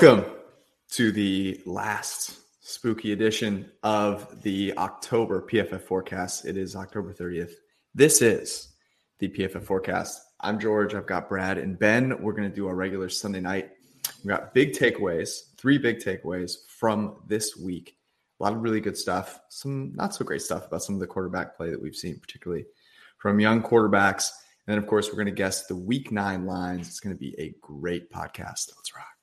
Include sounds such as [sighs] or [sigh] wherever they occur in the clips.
Welcome to the last spooky edition of the October PFF forecast. It is October 30th. This is the PFF forecast. I'm George. I've got Brad and Ben. We're going to do our regular Sunday night. We've got big takeaways, three big takeaways from this week. A lot of really good stuff, some not so great stuff about some of the quarterback play that we've seen, particularly from young quarterbacks. And then, of course, we're going to guess the week nine lines. It's going to be a great podcast. Let's rock.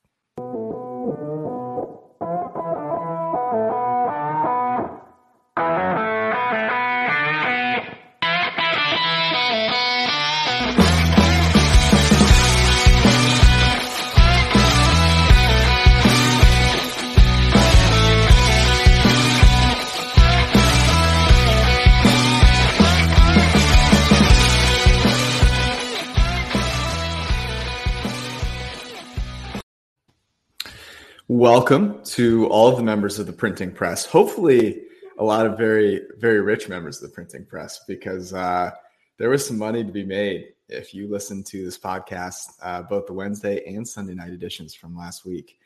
Welcome to all of the members of the printing press. Hopefully, a lot of very, very rich members of the printing press because uh, there was some money to be made if you listen to this podcast, uh, both the Wednesday and Sunday night editions from last week.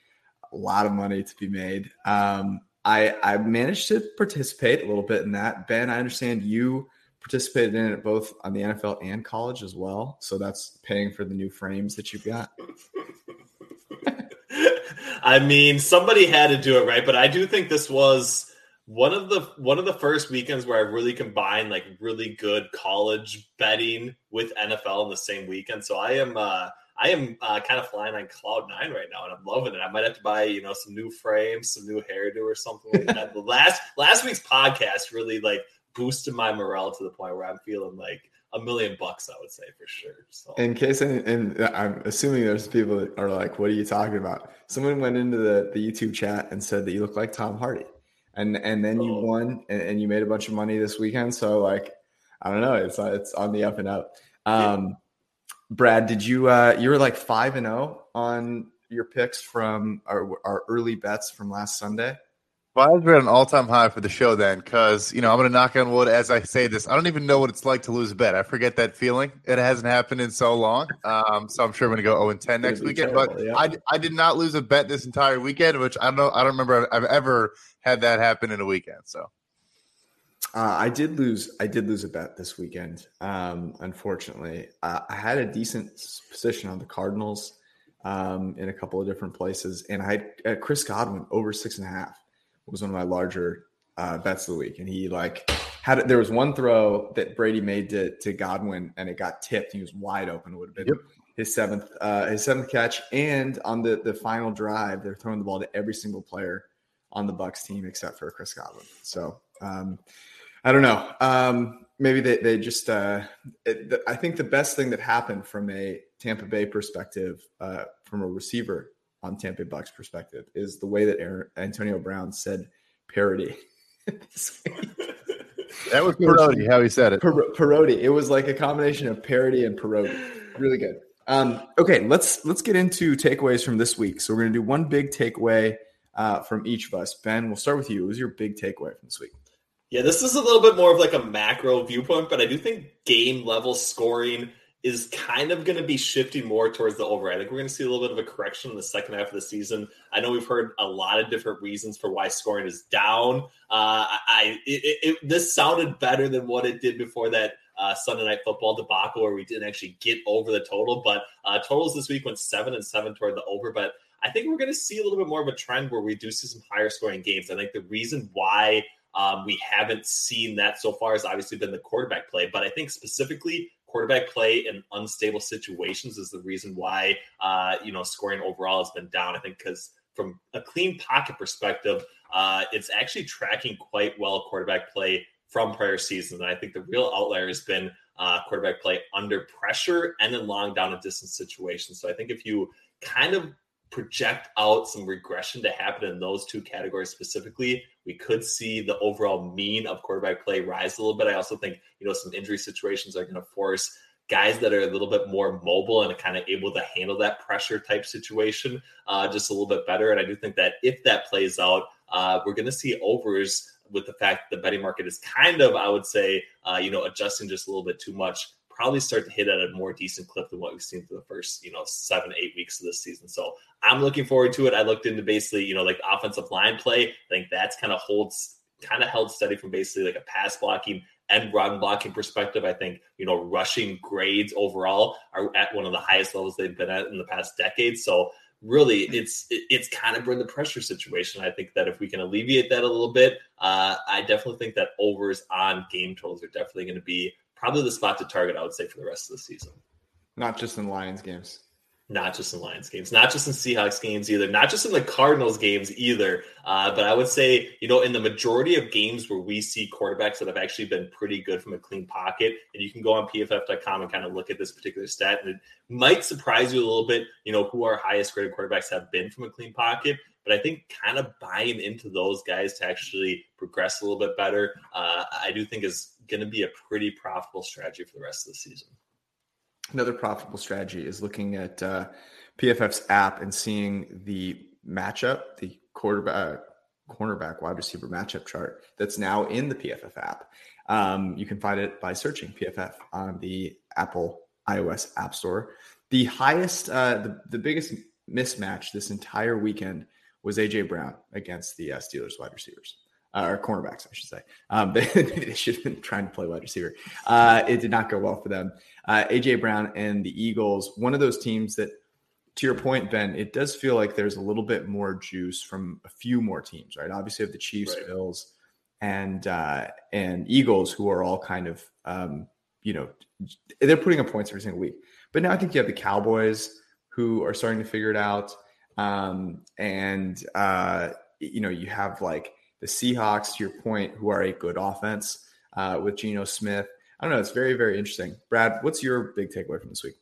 A lot of money to be made. Um, I, I managed to participate a little bit in that. Ben, I understand you participated in it both on the NFL and college as well. So that's paying for the new frames that you've got. [laughs] [laughs] I mean, somebody had to do it right, but I do think this was one of the one of the first weekends where I really combined like really good college betting with NFL in the same weekend. So I am uh I am uh, kind of flying on cloud nine right now, and I'm loving it. I might have to buy, you know, some new frames, some new hairdo, or something like that. the [laughs] last last week's podcast really like boosted my morale to the point where I'm feeling like a million bucks, I would say for sure. So. In case, and I'm assuming there's people that are like, "What are you talking about?" Someone went into the, the YouTube chat and said that you look like Tom Hardy, and and then you oh. won and, and, you made a bunch of money this weekend. So like, I don't know, it's it's on the up and up. Um, yeah. Brad, did you uh, you were like five and zero oh on your picks from our, our early bets from last Sunday? Vibes are at an all time high for the show then, because, you know, I'm going to knock on wood as I say this. I don't even know what it's like to lose a bet. I forget that feeling. It hasn't happened in so long. Um, so I'm sure I'm going to go 0 10 next weekend. Terrible, but yeah. I, I did not lose a bet this entire weekend, which I don't know. I don't remember I've ever had that happen in a weekend. So. Uh, I did lose. I did lose a bet this weekend. Um, unfortunately, uh, I had a decent position on the Cardinals um, in a couple of different places, and I had uh, Chris Godwin over six and a half was one of my larger uh, bets of the week, and he like had there was one throw that Brady made to, to Godwin, and it got tipped. He was wide open. It would have been yep. his seventh uh, his seventh catch, and on the the final drive, they're throwing the ball to every single player on the Bucs team except for Chris Godwin. So um, I don't know. Um, maybe they they just uh, it, the, I think the best thing that happened from a Tampa Bay perspective, uh, from a receiver on Tampa Bucs perspective is the way that Aaron, Antonio Brown said parody. [laughs] that was parody, how he said it. Par- parody. It was like a combination of parody and parody. Really good. Um, okay, let's let's get into takeaways from this week. So we're gonna do one big takeaway uh, from each of us. Ben, we'll start with you. What was your big takeaway from this week? Yeah, this is a little bit more of like a macro viewpoint, but I do think game level scoring is kind of going to be shifting more towards the over. I think we're going to see a little bit of a correction in the second half of the season. I know we've heard a lot of different reasons for why scoring is down. Uh, I it, it, this sounded better than what it did before that uh, Sunday night football debacle where we didn't actually get over the total. But uh, totals this week went seven and seven toward the over. But I think we're going to see a little bit more of a trend where we do see some higher scoring games. I think the reason why um, we haven't seen that so far has obviously been the quarterback play. But I think specifically quarterback play in unstable situations is the reason why uh, you know scoring overall has been down. I think because from a clean pocket perspective, uh, it's actually tracking quite well quarterback play from prior seasons. And I think the real outlier has been uh, quarterback play under pressure and in long down and distance situations. So I think if you kind of project out some regression to happen in those two categories specifically, we could see the overall mean of quarterback play rise a little bit. I also think, you know, some injury situations are going to force guys that are a little bit more mobile and kind of able to handle that pressure type situation uh, just a little bit better. And I do think that if that plays out, uh, we're going to see overs with the fact the betting market is kind of, I would say, uh, you know, adjusting just a little bit too much probably start to hit at a more decent clip than what we've seen for the first, you know, seven, eight weeks of this season. So I'm looking forward to it. I looked into basically, you know, like offensive line play. I think that's kind of holds kind of held steady from basically like a pass blocking and run blocking perspective. I think, you know, rushing grades overall are at one of the highest levels they've been at in the past decade. So really it's it's kind of been the pressure situation. I think that if we can alleviate that a little bit, uh, I definitely think that overs on game totals are definitely going to be probably the spot to target. I would say for the rest of the season, not just in Lions games not just in Lions games, not just in Seahawks games either, not just in the Cardinals games either. Uh, but I would say, you know, in the majority of games where we see quarterbacks that have actually been pretty good from a clean pocket, and you can go on pff.com and kind of look at this particular stat, and it might surprise you a little bit, you know, who our highest graded quarterbacks have been from a clean pocket. But I think kind of buying into those guys to actually progress a little bit better, uh, I do think is going to be a pretty profitable strategy for the rest of the season. Another profitable strategy is looking at uh, PFF's app and seeing the matchup, the quarterback, cornerback, wide receiver matchup chart that's now in the PFF app. Um, you can find it by searching PFF on the Apple iOS App Store. The highest, uh, the, the biggest mismatch this entire weekend was AJ Brown against the uh, Steelers wide receivers uh, or cornerbacks, I should say. Um, they, [laughs] they, should have been trying to play wide receiver. Uh, it did not go well for them. Uh, AJ Brown and the Eagles, one of those teams that, to your point, Ben, it does feel like there's a little bit more juice from a few more teams, right? Obviously, have the Chiefs, right. Bills, and uh, and Eagles, who are all kind of, um, you know, they're putting up points every single week. But now I think you have the Cowboys who are starting to figure it out, um, and uh, you know, you have like the Seahawks, to your point, who are a good offense uh, with Geno Smith. I don't know. It's very, very interesting. Brad, what's your big takeaway from this week?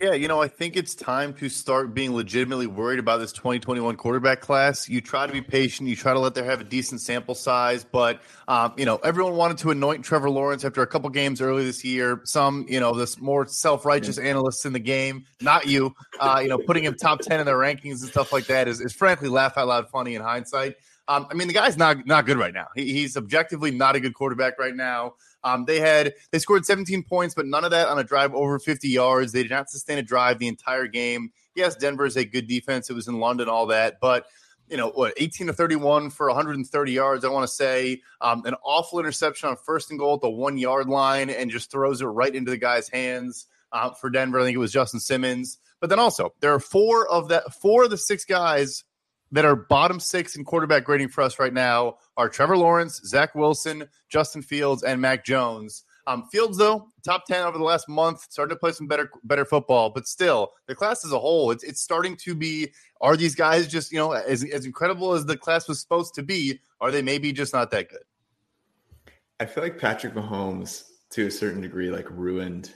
Yeah, you know, I think it's time to start being legitimately worried about this 2021 quarterback class. You try to be patient, you try to let them have a decent sample size, but um, you know, everyone wanted to anoint Trevor Lawrence after a couple games early this year. Some, you know, this more self-righteous analysts in the game, not you, uh, you know, putting him top 10 in their rankings and stuff like that is, is frankly laugh out loud funny in hindsight. Um, I mean, the guy's not not good right now. He, he's objectively not a good quarterback right now. Um, they had they scored 17 points, but none of that on a drive over 50 yards. They did not sustain a drive the entire game. Yes, Denver is a good defense. It was in London, all that, but you know what 18 to 31 for 130 yards i want to say um, an awful interception on first and goal at the one yard line and just throws it right into the guy's hands uh, for denver i think it was justin simmons but then also there are four of that four of the six guys that are bottom six in quarterback grading for us right now are Trevor Lawrence, Zach Wilson, Justin Fields, and Mac Jones. Um, Fields, though, top ten over the last month, starting to play some better better football, but still, the class as a whole, it's it's starting to be. Are these guys just you know as as incredible as the class was supposed to be? Are they maybe just not that good? I feel like Patrick Mahomes, to a certain degree, like ruined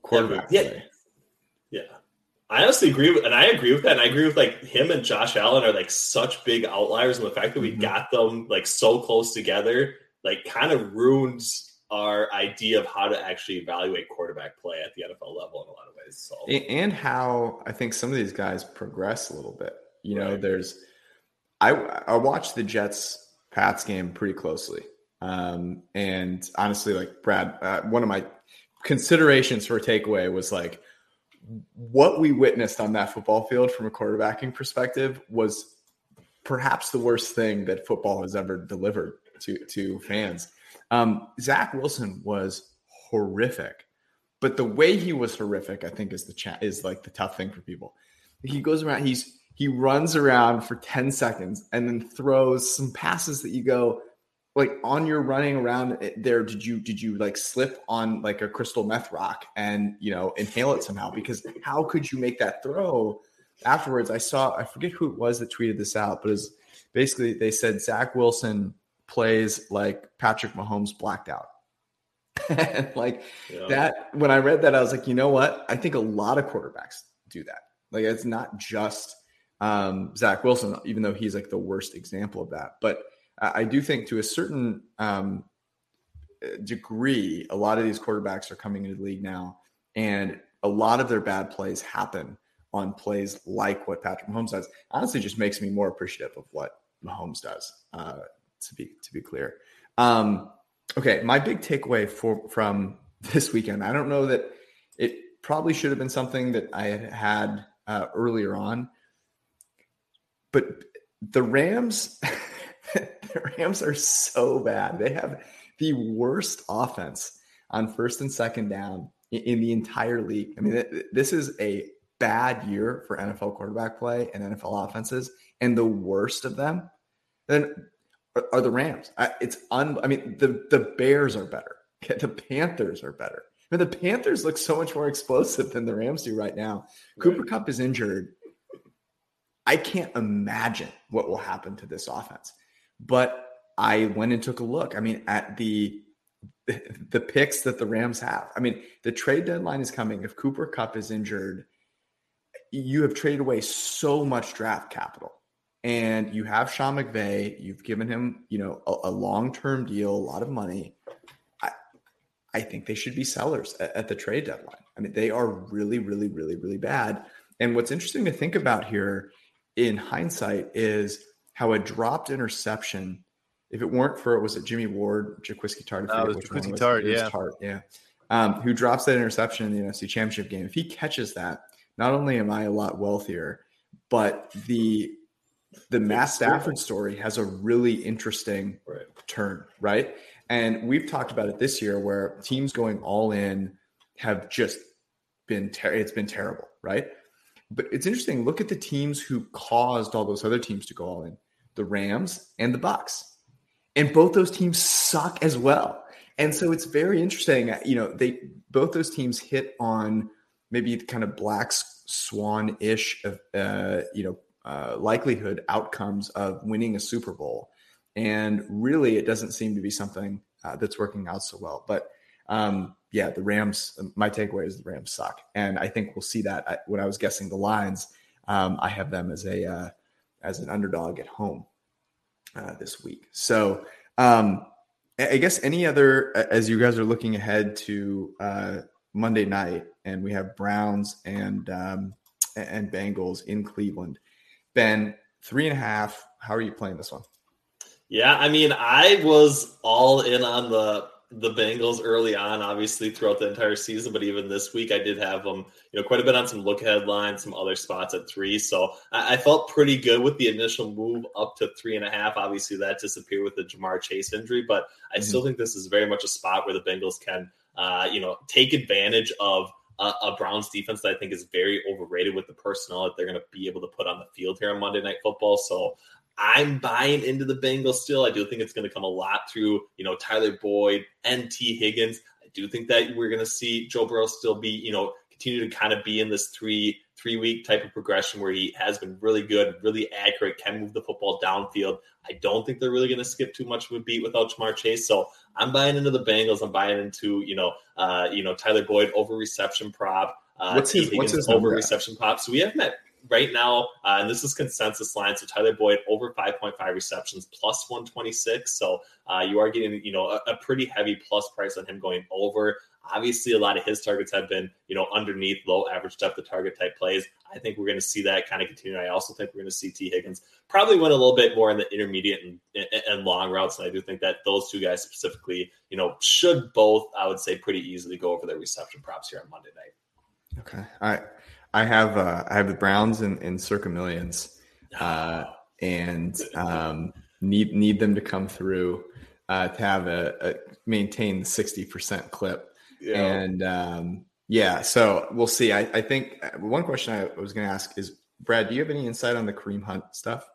quarterback yeah, play. Yeah. I honestly agree with, and I agree with that. And I agree with like him and Josh Allen are like such big outliers, and the fact that we mm-hmm. got them like so close together, like kind of ruins our idea of how to actually evaluate quarterback play at the NFL level in a lot of ways. So, and how I think some of these guys progress a little bit. You know, there's I I watched the Jets Pats game pretty closely, um, and honestly, like Brad, uh, one of my considerations for takeaway was like what we witnessed on that football field from a quarterbacking perspective was perhaps the worst thing that football has ever delivered to to fans. Um, Zach Wilson was horrific, but the way he was horrific, I think, is the chat is like the tough thing for people. He goes around, he's he runs around for ten seconds and then throws some passes that you go, like on your running around there did you did you like slip on like a crystal meth rock and you know inhale it somehow? Because how could you make that throw afterwards? I saw i forget who it was that tweeted this out but it's basically they said zach wilson plays like patrick mahomes blacked out. And [laughs] like yeah. that when i read that i was like you know what? I think a lot of quarterbacks do that. Like it's not just um, zach wilson even though he's like the worst example of that. But I do think to a certain um, degree, a lot of these quarterbacks are coming into the league now, and a lot of their bad plays happen on plays like what Patrick Mahomes does. Honestly, just makes me more appreciative of what Mahomes does. Uh, to be to be clear. Um, okay, my big takeaway for from [laughs] this weekend. I don't know that it probably should have been something that I had had uh, earlier on, but the Rams, [laughs] [laughs] Rams are so bad. They have the worst offense on first and second down in, the entire league. I mean, this is a bad year for NFL quarterback play and NFL offenses, and the worst of them then are, the Rams. It's un. I mean, the the Bears are better. [laughs] The Panthers are better. I mean, the Panthers look so much more explosive than the Rams do right now. Cooper Kupp is injured. I can't imagine what will happen to this offense. But I went and took a look. I mean, at the [laughs] the picks that the Rams have. I mean, the trade deadline is coming. If Cooper Kupp is injured, you have traded away so much draft capital. And you have Sean McVay. You've given him, you know, a, a long-term deal, a lot of money. I, I think they should be sellers at, at the trade deadline. I mean, they are really, really, really, really bad. And what's interesting to think about here in hindsight is how a dropped interception, if it weren't for it was it Jimmy Ward, Jaquiski Tartt, uh, was Jaquiski Tartt, yeah, Tartt, yeah, um, who drops that interception in the NFC Championship game. If he catches that, not only am I a lot wealthier, but the the Matt Stafford story has a really interesting right. turn, right? And we've talked about it this year, where teams going all in have just been ter- it's been terrible, right? But it's interesting. Look at the teams who caused all those other teams to go all in: the Rams and the Bucs. and both those teams suck as well. And so it's very interesting. You know, they both those teams hit on maybe kind of black swan ish, uh, you know, uh, likelihood outcomes of winning a Super Bowl. And really, it doesn't seem to be something uh, that's working out so well. But um, yeah, the Rams. My takeaway is the Rams suck, and I think we'll see that I, when I was guessing the lines. Um, I have them as a uh, as an underdog at home uh, this week. So um, I guess any other as you guys are looking ahead to uh, Monday night, and we have Browns and um, and Bengals in Cleveland. Ben, three and a half. How are you playing this one? Yeah, I mean, I was all in on the the Bengals early on, obviously throughout the entire season, but even this week I did have them, you know, quite a bit on some look ahead lines, some other spots at three. So I, I, felt pretty good with the initial move up to three and a half. Obviously, that disappeared with the Ja'Marr Chase injury, but I mm-hmm. still think this is very much a spot where the Bengals can, uh, you know, take advantage of a, a, Browns defense that I think is very overrated with the personnel that they're going to be able to put on the field here on Monday Night Football. So I'm buying into the Bengals still. I do think it's going to come a lot through, you know, Tyler Boyd and Tee Higgins. I do think that we're going to see Joe Burrow still be, you know, continue to kind of be in this three three week type of progression where he has been really good, really accurate, can move the football downfield. I don't think they're really going to skip too much of a beat without Ja'Marr Chase. So I'm buying into the Bengals. I'm buying into you know uh, you know Tyler Boyd over reception prop. Uh, what's his, what's his over reception pop? So we have met right now, uh, and this is consensus line. So Tyler Boyd over 5.5 receptions plus 126. So uh, you are getting, you know, a, a, pretty heavy plus price on him going over. Obviously, a lot of his targets have been, you know, underneath low average depth of target type plays. I think we're going to see that kind of continue. I also think we're going to see Tee Higgins probably win a little bit more in the intermediate and, and long routes. And I do think that those two guys specifically, you know, should both, I would say, pretty easily go over their reception props here on Monday night. Okay. All right. I have uh, I have the Browns in, in circa millions, uh, and um, need need them to come through uh, to have a, a maintain the sixty percent clip. Yeah. And um, yeah, so we'll see. I, I think uh, one question I was going to ask is, Brad, do you have any insight on the Kareem Hunt stuff?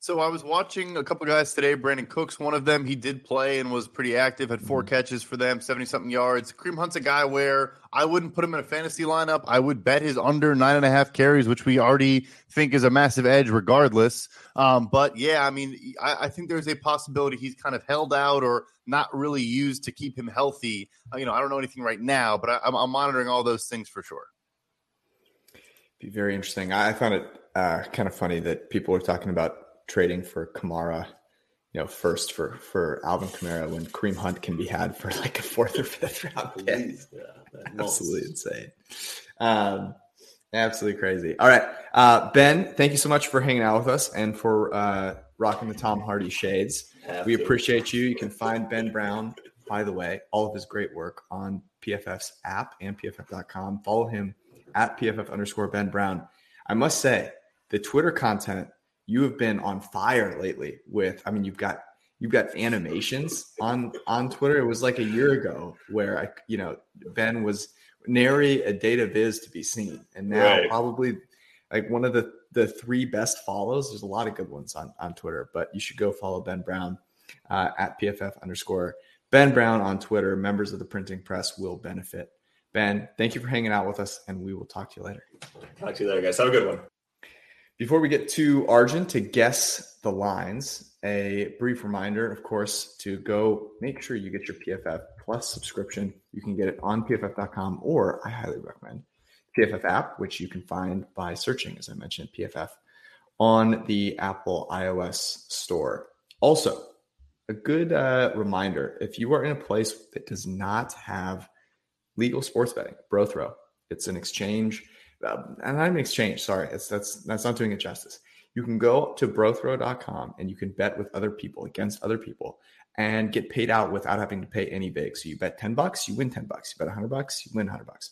So I was watching a couple guys today. Brandin Cooks, one of them, he did play and was pretty active. Had 4 mm-hmm. catches for them, seventy something yards. Kareem Hunt's a guy where I wouldn't put him in a fantasy lineup. I would bet his under nine and a half carries, which we already think is a massive edge, regardless. Um, but yeah, I mean, I, I, think there's a possibility he's kind of held out or not really used to keep him healthy. Uh, you know, I don't know anything right now, but I, am monitoring all those things for sure. Be very interesting. I found it uh, kind of funny that people were talking about trading for Kamara, you know, first for for Alvin Kamara when Kareem Hunt can be had for like a fourth or fifth [laughs] round pick. Yeah, [laughs] absolutely insane. Um, absolutely crazy. All right, uh, Ben, thank you so much for hanging out with us and for uh, rocking the Tom Hardy shades. Have we to. appreciate you. You can find Ben Brown by the way, all of his great work on PFF's app and PFF.com. Follow him at PFF underscore Ben Brown. I must say, the Twitter content you have been on fire lately with, I mean, you've got you've got animations on on Twitter. It was like a year ago where I, you know, Ben was nary a data viz to be seen, and now right. probably like one of the the three best follows. There's a lot of good ones on on Twitter, but you should go follow Ben Brown uh, at PFF underscore Ben Brown on Twitter. Members of the printing press will benefit. Ben, thank you for hanging out with us, and we will talk to you later. Talk to you later, guys. Have a good one. Before we get to Arjun to guess the lines, a brief reminder, of course, to go make sure you get your PFF Plus subscription. You can get it on pff.com, or I highly recommend PFF app, which you can find by searching, as I mentioned, PFF on the Apple iOS store. Also, a good uh, reminder if you are in a place that does not have legal sports betting, Brothrow, it's an exchange uh, and not an exchange. Sorry, it's that's that's not doing it justice. You can go to brothrow.com and you can bet with other people against other people and get paid out without having to pay any big. So you bet 10 bucks, you win 10 bucks. You bet 100 bucks, you win 100 bucks.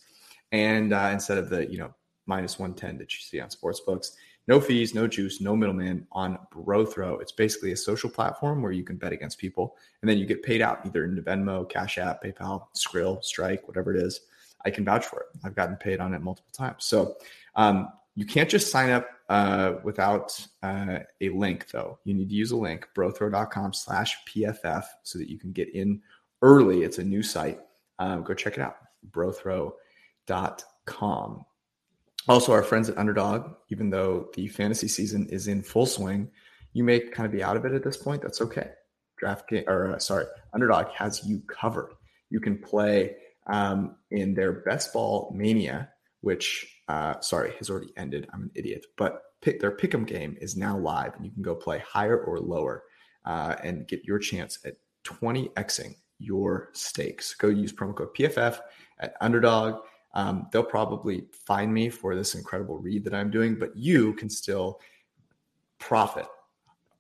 And uh, instead of the, you know, minus 110 that you see on sports books, no fees, no juice, no middleman on Brothrow. It's basically a social platform where you can bet against people and then you get paid out either in Venmo, Cash App, PayPal, Skrill, Strike, whatever it is. I can vouch for it. I've gotten paid on it multiple times. So um, you can't just sign up uh, without uh, a link, though. You need to use a link, brothrow.com slash PFF, so that you can get in early. It's a new site. Um, go check it out, brothrow.com. Also, our friends at Underdog, even though the fantasy season is in full swing, you may kind of be out of it at this point. That's okay. Draft game, or uh, sorry, Underdog has you covered. You can play um, in their best ball mania, which uh, sorry has already ended. I'm an idiot, but pick their pick'em game is now live, and you can go play higher or lower uh, and get your chance at 20xing your stakes. Go use promo code PFF at Underdog. Um, they'll probably find me for this incredible read that I'm doing, but you can still profit.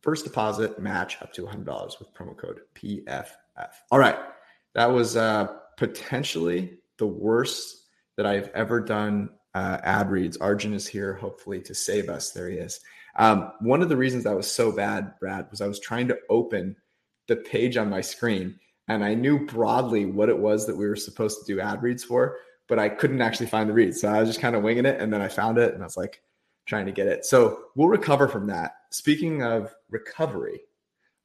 First deposit match up to $100 with promo code PFF. All right. That was uh, potentially the worst that I've ever done uh, ad reads. Arjun is here, hopefully, to save us. There he is. Um, one of the reasons that was so bad, Brad, was I was trying to open the page on my screen and I knew broadly what it was that we were supposed to do ad reads for, but I couldn't actually find the read. So I was just kind of winging it and then I found it and I was like trying to get it. So we'll recover from that. Speaking of recovery,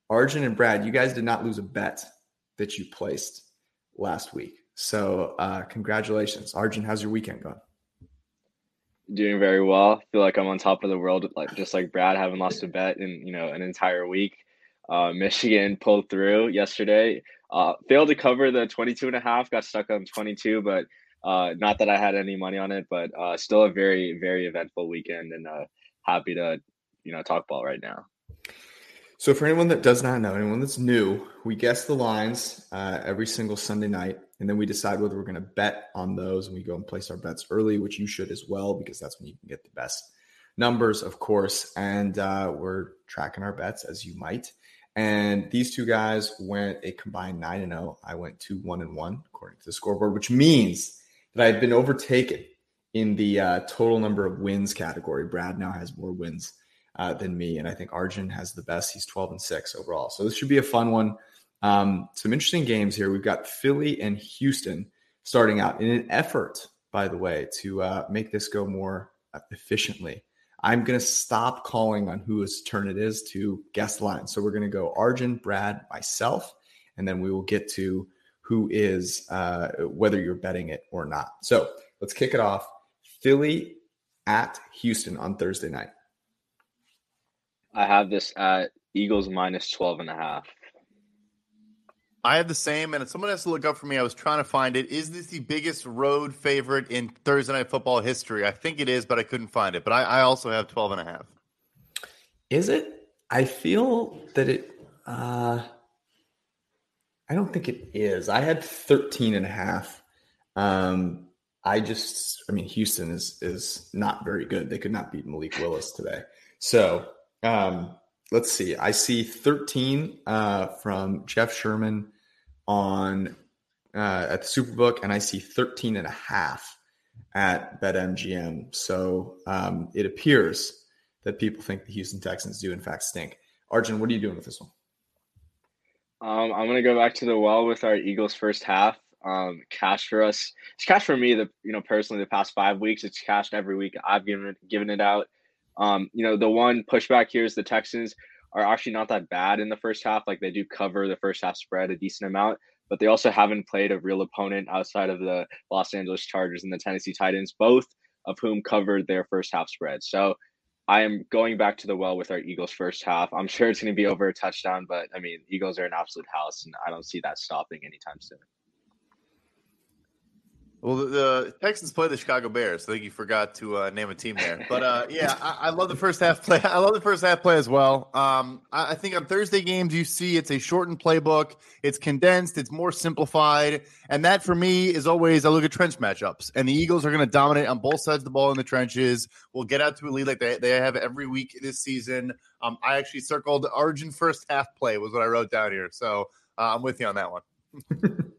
Arjun and Brad, you guys did not lose a bet that you placed last week. So uh, congratulations. Arjun, how's your weekend going? Doing very well. Feel like I'm on top of the world, like just like Brad, haven't lost a bet in you know an entire week. Uh, Michigan pulled through yesterday. Uh, failed to cover the 22 and a half, got stuck on 22, but uh, not that I had any money on it, but uh, still a very, very eventful weekend and uh, happy to, you know, talk ball right now. So, for anyone that does not know, anyone that's new, we guess the lines uh, every single Sunday night, and then we decide whether we're going to bet on those. And we go and place our bets early, which you should as well, because that's when you can get the best numbers, of course. And uh, we're tracking our bets as you might. And these two guys went a combined nine and zero. Oh. I went two one and one according to the scoreboard, which means that I've been overtaken in the uh, total number of wins category. Brad now has more wins uh, than me. And I think Arjun has the best. He's 12 and 6 overall. So this should be a fun one. Um, some interesting games here. We've got Philly and Houston starting out in an effort, by the way, to uh, make this go more efficiently. I'm going to stop calling on whose turn it is to guess line. So we're going to go Arjun, Brad, myself, and then we will get to who is uh, whether you're betting it or not. So let's kick it off. Philly at Houston on Thursday night. I have this at Eagles minus 12 and a half. I have the same, and someone has to look up for me. I was trying to find it. Is this the biggest road favorite in Thursday Night Football history? I think it is, but I couldn't find it. But I, I also have 12 and a half. Is it? I feel that it, uh, I don't think it is. I had 13 and a half. Um, I just, I mean, Houston is is not very good. They could not beat Malik Willis today. So um, let's see. I see 13 uh, from Jeff Sherman on uh, at the Superbook, and I see 13 and a half at BetMGM. So um, it appears that people think the Houston Texans do in fact stink. Arjun, what are you doing with this one? Um, I'm gonna go back to the well with our Eagles first half. Um, cash for us. It's cash for me. The you know personally the past five weeks it's cashed every week. I've given it given it out. Um, you know the one pushback here is the Texans are actually not that bad in the first half. Like they do cover the first half spread a decent amount, but they also haven't played a real opponent outside of the Los Angeles Chargers and the Tennessee Titans, both of whom covered their first half spread. So I am going back to the well with our Eagles first half. I'm sure it's going to be over a touchdown, but I mean, Eagles are an absolute house, and I don't see that stopping anytime soon. Well, the, Texans play the Chicago Bears. I think you forgot to uh, name a team there, but uh, yeah, I, I, love the first half play. I love the first half play as well. Um, I, I, think on Thursday games you see it's a shortened playbook. It's condensed. It's more simplified, and that for me is always I look at trench matchups, and the Eagles are going to dominate on both sides of the ball in the trenches. We'll get out to a lead like they, they have every week this season. Um, I actually circled Arjun first half play was what I wrote down here, so uh, I'm with you on that one. [laughs]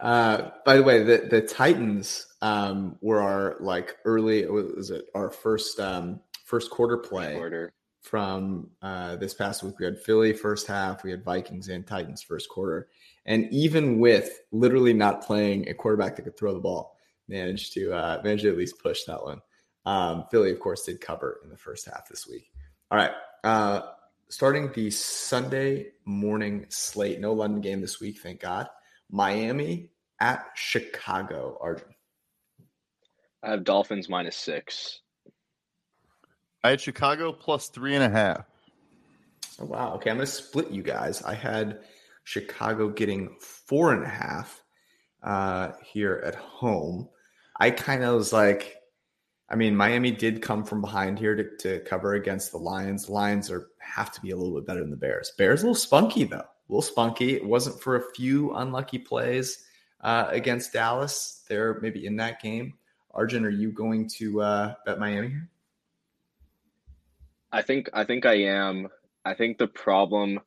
Uh, by the way, the the Titans um, were our like early was it our first um, first quarter play quarter. from uh, this past week. We had Philly first half, we had Vikings and Titans first quarter, and even with literally not playing a quarterback that could throw the ball, managed to uh, managed to at least push that one. Um, Philly, of course, did cover in the first half this week. All right. Uh, starting the Sunday morning slate. No London game this week, thank God. Miami at Chicago, Arjun. I have Dolphins minus six. I had Chicago plus three and a half. Oh, wow. Okay, I'm going to split you guys. I had Chicago getting four and a half uh, here at home. I kind of was like, I mean, Miami did come from behind here to, to cover against the Lions. Lions are have to be a little bit better than the Bears. Bears a little spunky though, a little spunky. It wasn't for a few unlucky plays uh, against Dallas. They're maybe in that game. Arjun, are you going to uh, bet Miami here? I think I think I am. I think the problem,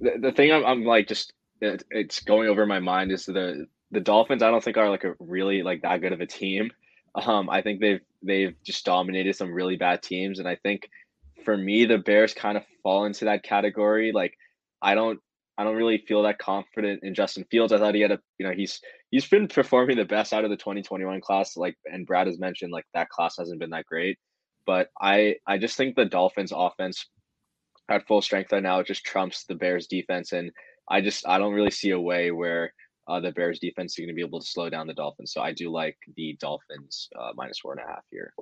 the, the thing I'm, I'm like just it, it's going over my mind is the the Dolphins. I don't think are like a really like that good of a team. Um, I think they've they've just dominated some really bad teams, and I think for me the Bears kind of fall into that category. Like I don't I don't really feel that confident in Justin Fields. I thought he had a, you know, he's he's been performing the best out of the 2021 class. Like, and Brad has mentioned, like that class hasn't been that great. But I I just think the Dolphins offense at full strength right now it just trumps the Bears defense, and I just I don't really see a way where uh, the Bears defense is going to be able to slow down the Dolphins. So I do like the Dolphins uh, minus four and a half here.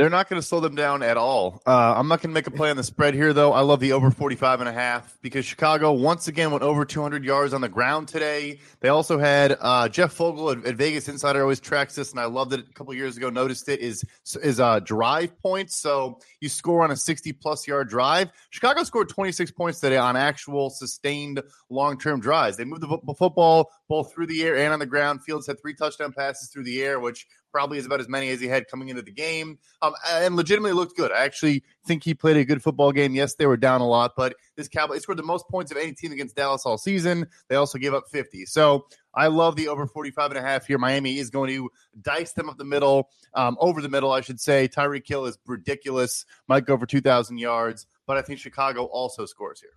They're not going to slow them down at all. Uh, I'm not going to make a play on the spread here, though. I love the over 45 and a half because Chicago once again went over 200 yards on the ground today. They also had uh, Jeff Fogle at, at, Vegas Insider always tracks this, and I loved it a couple years ago. Noticed it is is uh, drive points. So you score on a 60 plus yard drive. Chicago scored 26 points today on actual sustained long term drives. They moved the football both through the air and on the ground. Fields had three touchdown passes through the air, which probably is about as many as he had coming into the game, um, and legitimately looked good. I actually think he played a good football game. Yes, they were down a lot, but this Cowboys scored the most points of any team against Dallas all season. They also gave up 50. So I love the over 45 and a half here. Miami is going to dice them up the middle, um, over the middle, I should say. Tyreek Hill is ridiculous, might go for 2,000 yards, but I think Chicago also scores here.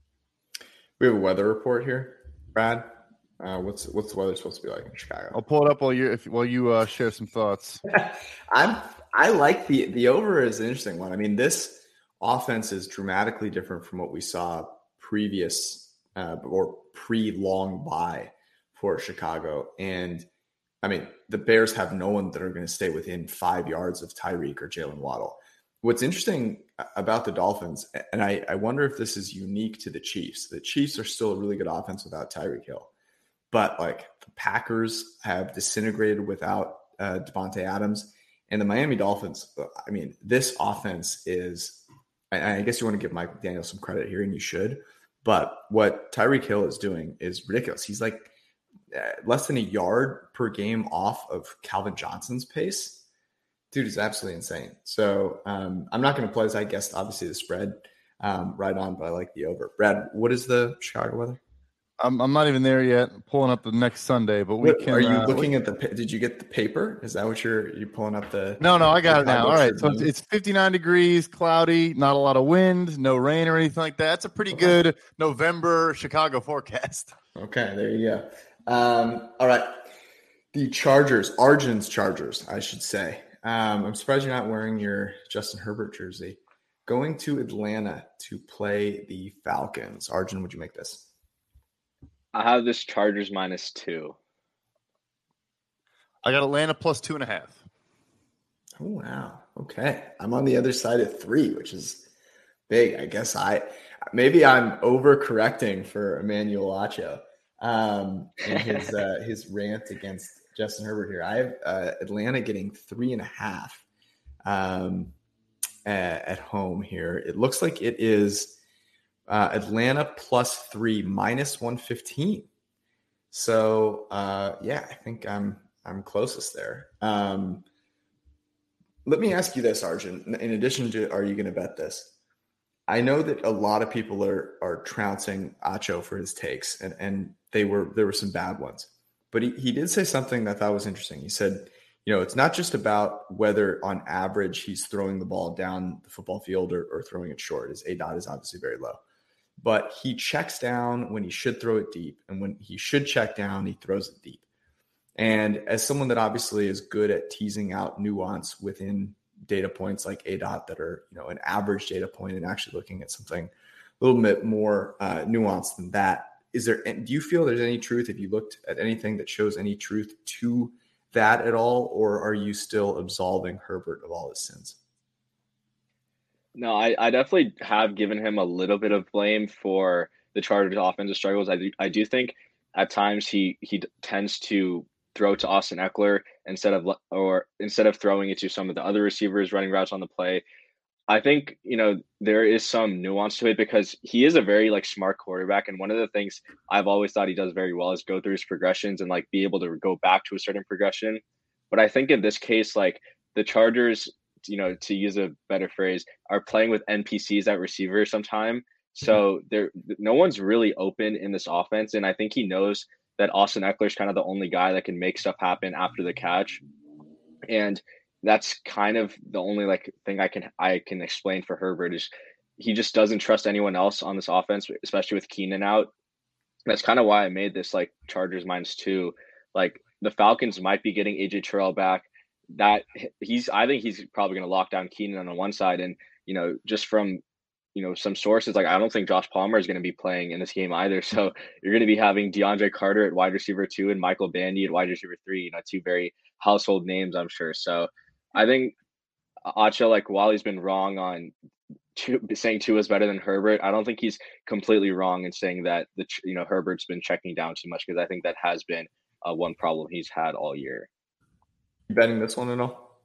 We have a weather report here, Brad. Uh, what's what's the weather supposed to be like in Chicago? I'll pull it up while you if while you uh, share some thoughts. [laughs] I'm I like the the over is an interesting one. I mean, this offense is dramatically different from what we saw previous uh, or pre long bye for Chicago. And I mean, the Bears have no one that are going to stay within five yards of Tyreek or Jaylen Waddle. What's interesting about the Dolphins, and I, I wonder if this is unique to the Chiefs. The Chiefs are still a really good offense without Tyreek Hill but like the Packers have disintegrated without uh, Davante Adams, and the Miami Dolphins. I mean, this offense is. I, I guess you want to give Mike Daniel some credit here, and you should. But what Tyreek Hill is doing is ridiculous. He's like uh, less than a yard per game off of Calvin Johnson's pace. Dude is absolutely insane. So um, I'm not going to play as I guessed. Obviously, the spread um, right on, but I like the over. Brad, what is the Chicago weather? I'm, I'm not even there yet. pulling up the next Sunday, but we What, can. are you uh, looking at the? Did you get the paper? Is that what you're you pulling up the? No, no, I got it now. All right, so it's, it's 59 degrees, cloudy, not a lot of wind, no rain or anything like that. That's a pretty good November Chicago forecast. [laughs] Okay, there you go. Um, all right. The Chargers, Arjun's Chargers, I should say. Um, I'm surprised you're not wearing your Justin Herbert jersey. Going to Atlanta to play the Falcons. Arjun, would you make this? I have this Chargers minus two. I got Atlanta plus two and a half. Oh wow. Okay. I'm on the other side of three, which is big. I guess I maybe I'm overcorrecting for Emmanuel Acho um in his [laughs] uh, his rant against Justin Herbert here. I have uh, Atlanta getting three and a half um at, at home here. It looks like it is uh, Atlanta plus three minus 115. So uh yeah, I think I'm I'm closest there. Um let me ask you this, Arjun. In addition to, are you going to bet this? I know that a lot of people are are trouncing Acho for his takes, and and they were there were some bad ones, but he he did say something that I thought was interesting. He said, you know, it's not just about whether on average he's throwing the ball down the football field or, or throwing it short. His ADOT is obviously very low, but he checks down when he should throw it deep, and when he should check down, he throws it deep. And as someone that obviously is good at teasing out nuance within data points like ADOT that are, you know, an average data point and actually looking at something a little bit more uh, nuanced than that, is there, do you feel there's any truth if you looked at anything that shows any truth to that at all? Or are you still absolving Herbert of all his sins? No, I, I definitely have given him a little bit of blame for the Chargers' offensive struggles. I do, I do think at times he he tends to throw to Austin Ekeler instead of or instead of throwing it to some of the other receivers running routes on the play. I think you know there is some nuance to it because he is a very like smart quarterback, and one of the things I've always thought he does very well is go through his progressions and like be able to go back to a certain progression. But I think in this case, like the Chargers, you know, to use a better phrase, are playing with NPCs at receiver sometime. Mm-hmm. So there, no one's really open in this offense, and I think he knows that Austin Ekeler's kind of the only guy that can make stuff happen after the catch, and that's kind of the only like thing I can I can explain for Herbert is he just doesn't trust anyone else on this offense, especially with Keenan out. That's kind of why I made this like Chargers minus two. Like the Falcons might be getting AJ Terrell back. That he's I think he's probably going to lock down Keenan on one side, and you know just from you know some sources like I don't think Josh Palmer is going to be playing in this game either. [laughs] So you're going to be having DeAndre Carter at wide receiver two and Michael Bandy at wide receiver three. You know, two very household names, I'm sure. So I think Acho, like while he's been wrong on saying Tua is better than Herbert, I don't think he's completely wrong in saying that the you know Herbert's been checking down too much because I think that has been uh, one problem he's had all year. You betting this one at all?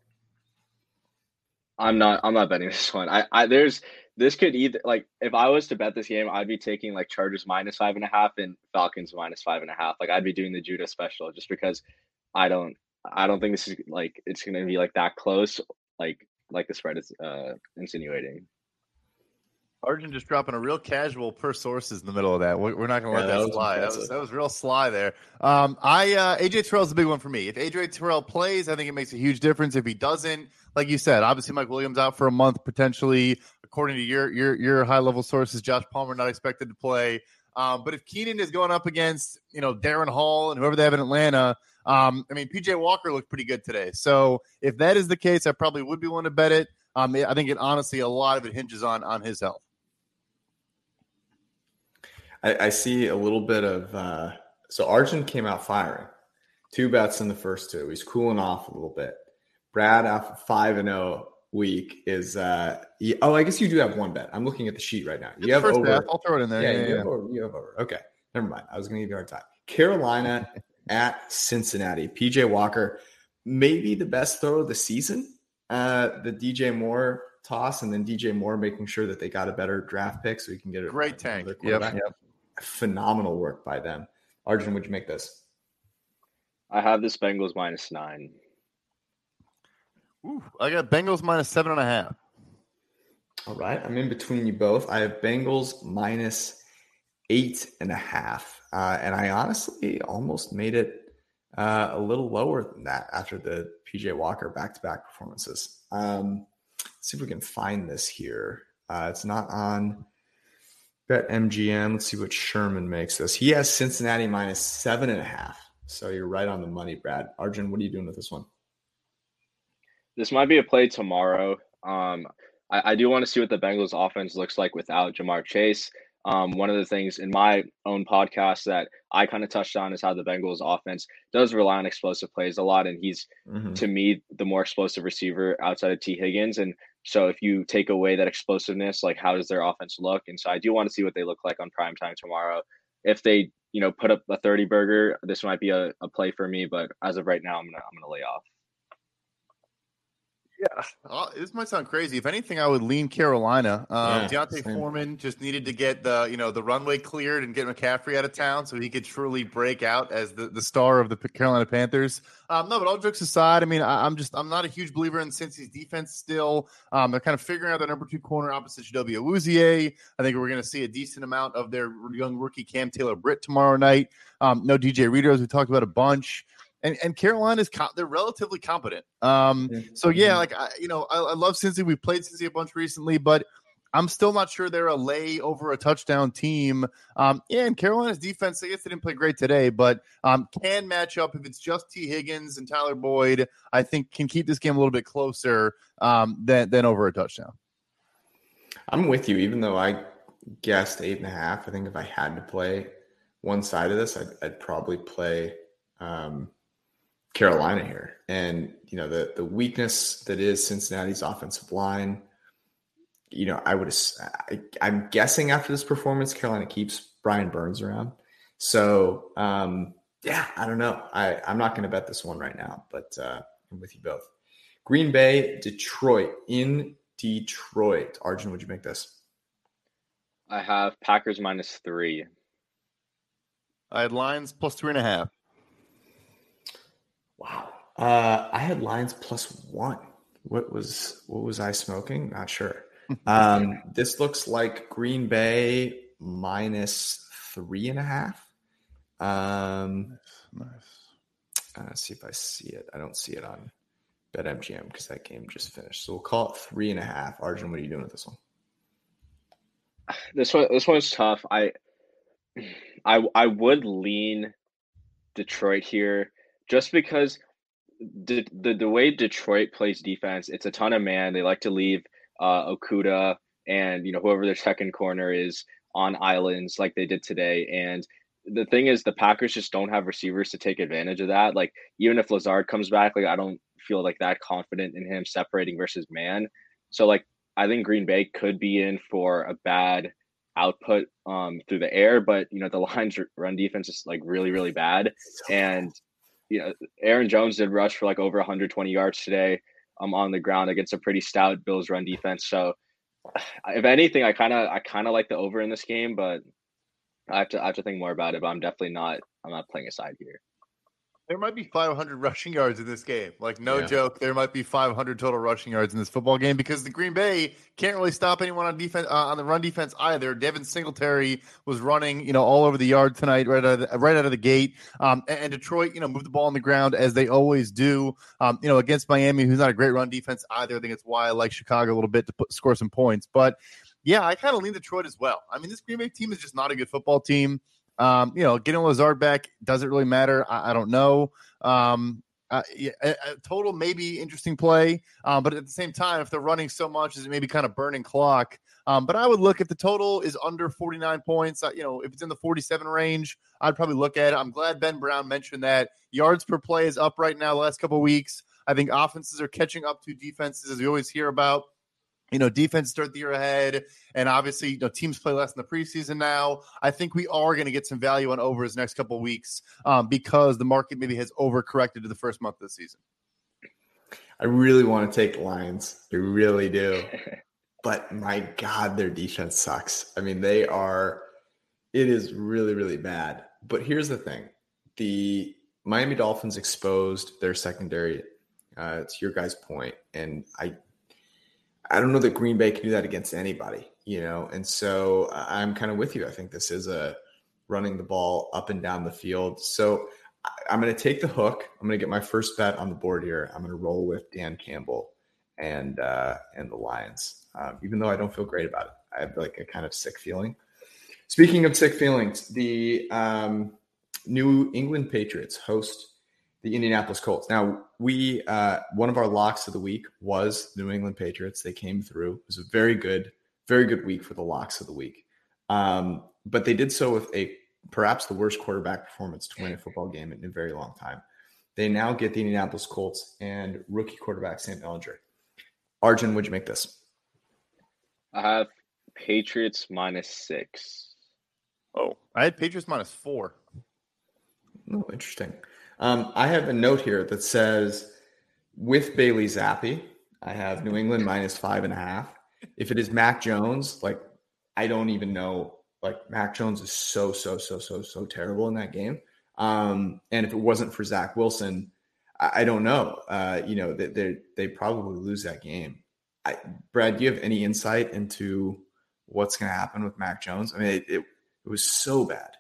I'm not. I'm not betting this one. I, I there's this could either like if I was to bet this game, I'd be taking like Chargers minus five and a half and Falcons minus five and a half. Like I'd be doing the Judah special just because I don't. I don't think this is like it's gonna be like that close. Like like the spread is uh insinuating. Arjun just dropping a real casual per sources in the middle of that. We're not going to Yeah, let that that, was slide. That was, that was real sly there. Um, I uh, AJ Terrell's a big one for me. If AJ Terrell plays, I think it makes a huge difference. If he doesn't, like you said, obviously Mike Williams out for a month potentially. According to your your your high level sources, Josh Palmer not expected to play. Um, but if Keenan is going up against you know Darren Hall and whoever they have in Atlanta, um, I mean PJ Walker looked pretty good today. So if that is the case, I probably would be willing to bet it. Um, I think it honestly a lot of it hinges on on his health. I, I see a little bit of uh, so Arjun came out firing. Two bets in the first two. He's cooling off a little bit. Brad after five and zero week is uh oh I guess you do have one bet. I'm looking at the sheet right now. You have over. half, I'll throw it in there. Yeah, Yeah, you, yeah, Have over, you have over. Okay, never mind. I was going to give you a hard time. Carolina [laughs] at Cincinnati. PJ Walker, maybe the best throw of the season. Uh, the DJ Moore toss, and then DJ Moore making sure that they got a better draft pick so he can get a Great tank. Yep, quarterback. Phenomenal work by them. Arjun, would you make this? I have this Bengals minus nine. Ooh, I got Bengals minus seven and a half. All right, I'm in between you both. I have Bengals minus eight and a half. uh, and I honestly almost made it uh, a little lower than that after the PJ Walker back to back performances. Um, see if we can find this here. Uh, it's not on Bet MGM. Let's see what Sherman makes this. He has Cincinnati minus seven and a half. So you're right on the money, Brad. Arjun, what are you doing with this one? This might be a play tomorrow. Um, I, I do want to see what the Bengals offense looks like without Ja'Marr Chase. Um, one of the things in my own podcast that I kind of touched on is how the Bengals offense does rely on explosive plays a lot. And he's, mm-hmm. to me, the more explosive receiver outside of Tee Higgins. And so if you take away that explosiveness, like how does their offense look? And so I do want to see what they look like on prime time tomorrow. If they, you know, put up a 30 burger, this might be a, a play for me. But as of right now, I'm gonna I'm gonna lay off. Yeah, uh, this might sound crazy. If anything, I would lean Carolina. Um, yeah, D'Onta Foreman just needed to get the you know the runway cleared and get McCaffrey out of town so he could truly break out as the, the star of the Carolina Panthers. Um, no, but all jokes aside, I mean, I, am just I'm not a huge believer in Cincy's defense still. Um, they're kind of figuring out their number two corner opposite Chidobe Awuzie. I think we're going to see a decent amount of their young rookie Cam Taylor Britt tomorrow night. Um, no DJ Reader, as we talked about a bunch and and Carolina's co- they're relatively competent. Um, so yeah, like I, you know, I, I love Cincy. We played Cincy a bunch recently, but I'm still not sure they're a lay over a touchdown team. Um, and Carolina's defense, I guess they didn't play great today, but um, can match up if it's just Tee Higgins and Tyler Boyd. I think can keep this game a little bit closer um, than than over a touchdown. I'm with you, even though I guessed eight and a half. I think if I had to play one side of this, I'd, I'd probably play um, Carolina here. And, you know, the the weakness that is Cincinnati's offensive line, you know, I would I, I'm guessing after this performance, Carolina keeps Brian Burns around. So um, yeah, I don't know. I, I'm not gonna bet this one right now, but uh, I'm with you both. Green Bay, Detroit in Detroit. Arjun, would you make this? I have Packers minus three. I had Lions plus three and a half. Wow. Uh, I had Lions plus one. What was what was I smoking? Not sure. [laughs] Um, this looks like Green Bay minus three and a half. Um, nice. Uh, see if I see it. I don't see it on BetMGM because that game just finished. So we'll call it three and a half. Arjun, what are you doing with this one? This one, this one's tough. I, I, I would lean Detroit here just because the, the the way Detroit plays defense, it's a ton of man. They like to leave uh, Okudah and you know whoever their second corner is on islands like they did today. And the thing is, the Packers just don't have receivers to take advantage of that. Like even if Lazard comes back, like I don't feel like that confident in him separating versus man. So like I think Green Bay could be in for a bad output um, through the air, but you know the [laughs] Lions run defense is like really really bad, and you know, Aaron Jones did rush for like over 120 yards today um, on the ground against a pretty stout Bills run defense. So [sighs] if anything, I kind of I kind of like the over in this game, but I have to I have to think more about it. But I'm definitely not I'm not playing a side here. There might be 500 rushing yards in this game. Like, no yeah. joke. There might be 500 total rushing yards in this football game because the Green Bay can't really stop anyone on defense uh, on the run defense either. Devin Singletary was running, you know, all over the yard tonight, right out of the, right out of the gate. Um, and, and, Detroit, you know, moved the ball on the ground as they always do. Um, you know, against Miami, who's not a great run defense either. I think it's why I like Chicago a little bit to put, score some points. But yeah, I kind of lean Detroit as well. I mean, this Green Bay team is just not a good football team. Um, you know, getting Lazard back does it really matter? I, I don't know. Um, uh, yeah, a, a total maybe interesting play, um, but at the same time, if they're running so much, is it maybe kind of burning clock? Um, but I would look if the total is under 49 points. Uh, you know, if it's in the 47 range, I'd probably look at it. I'm glad Ben Brown mentioned that yards per play is up right now. The last couple weeks, I think offenses are catching up to defenses, as we always hear about you know, defense start the year ahead, and obviously, you know, teams play less in the preseason now. I think we are going to get some value on overs next couple weeks um, because the market maybe has overcorrected to the first month of the season. I really want to take Lions. I really do. but my God, their defense sucks. I mean, they are, it is really, really bad. But here's the thing the Miami Dolphins exposed their secondary. Uh, it's your guy's point, and I I don't know that Green Bay can do that against anybody, you know. And so I'm kind of with you. I think this is a running the ball up and down the field. So I'm going to take the hook. I'm going to get my first bet on the board here. I'm going to roll with Dan Campbell and uh, and the Lions, um, even though I don't feel great about it. I have like a kind of sick feeling. Speaking of sick feelings, the um, New England Patriots host the Indianapolis Colts. Now, we uh, one of our locks of the week was New England Patriots. They came through. It was a very good, very good week for the locks of the week. Um, but they did so with a perhaps the worst quarterback performance to win a football game in a very long time. They now get the Indianapolis Colts and rookie quarterback Sam Ehlinger. Arjun, would you make this? I have Patriots minus six. Oh, I had Patriots minus four. Oh, interesting. Um, I have a note here that says with Bailey Zappe, I have New England minus five and a half. If it is Mac Jones, like I don't even know. Like Mac Jones is so so so so so terrible in that game. Um, and if it wasn't for Zach Wilson, I, I don't know. Uh, you know, they they they probably lose that game. I, Brad, do you have any insight into what's going to happen with Mac Jones? I mean, it, it, it was so bad.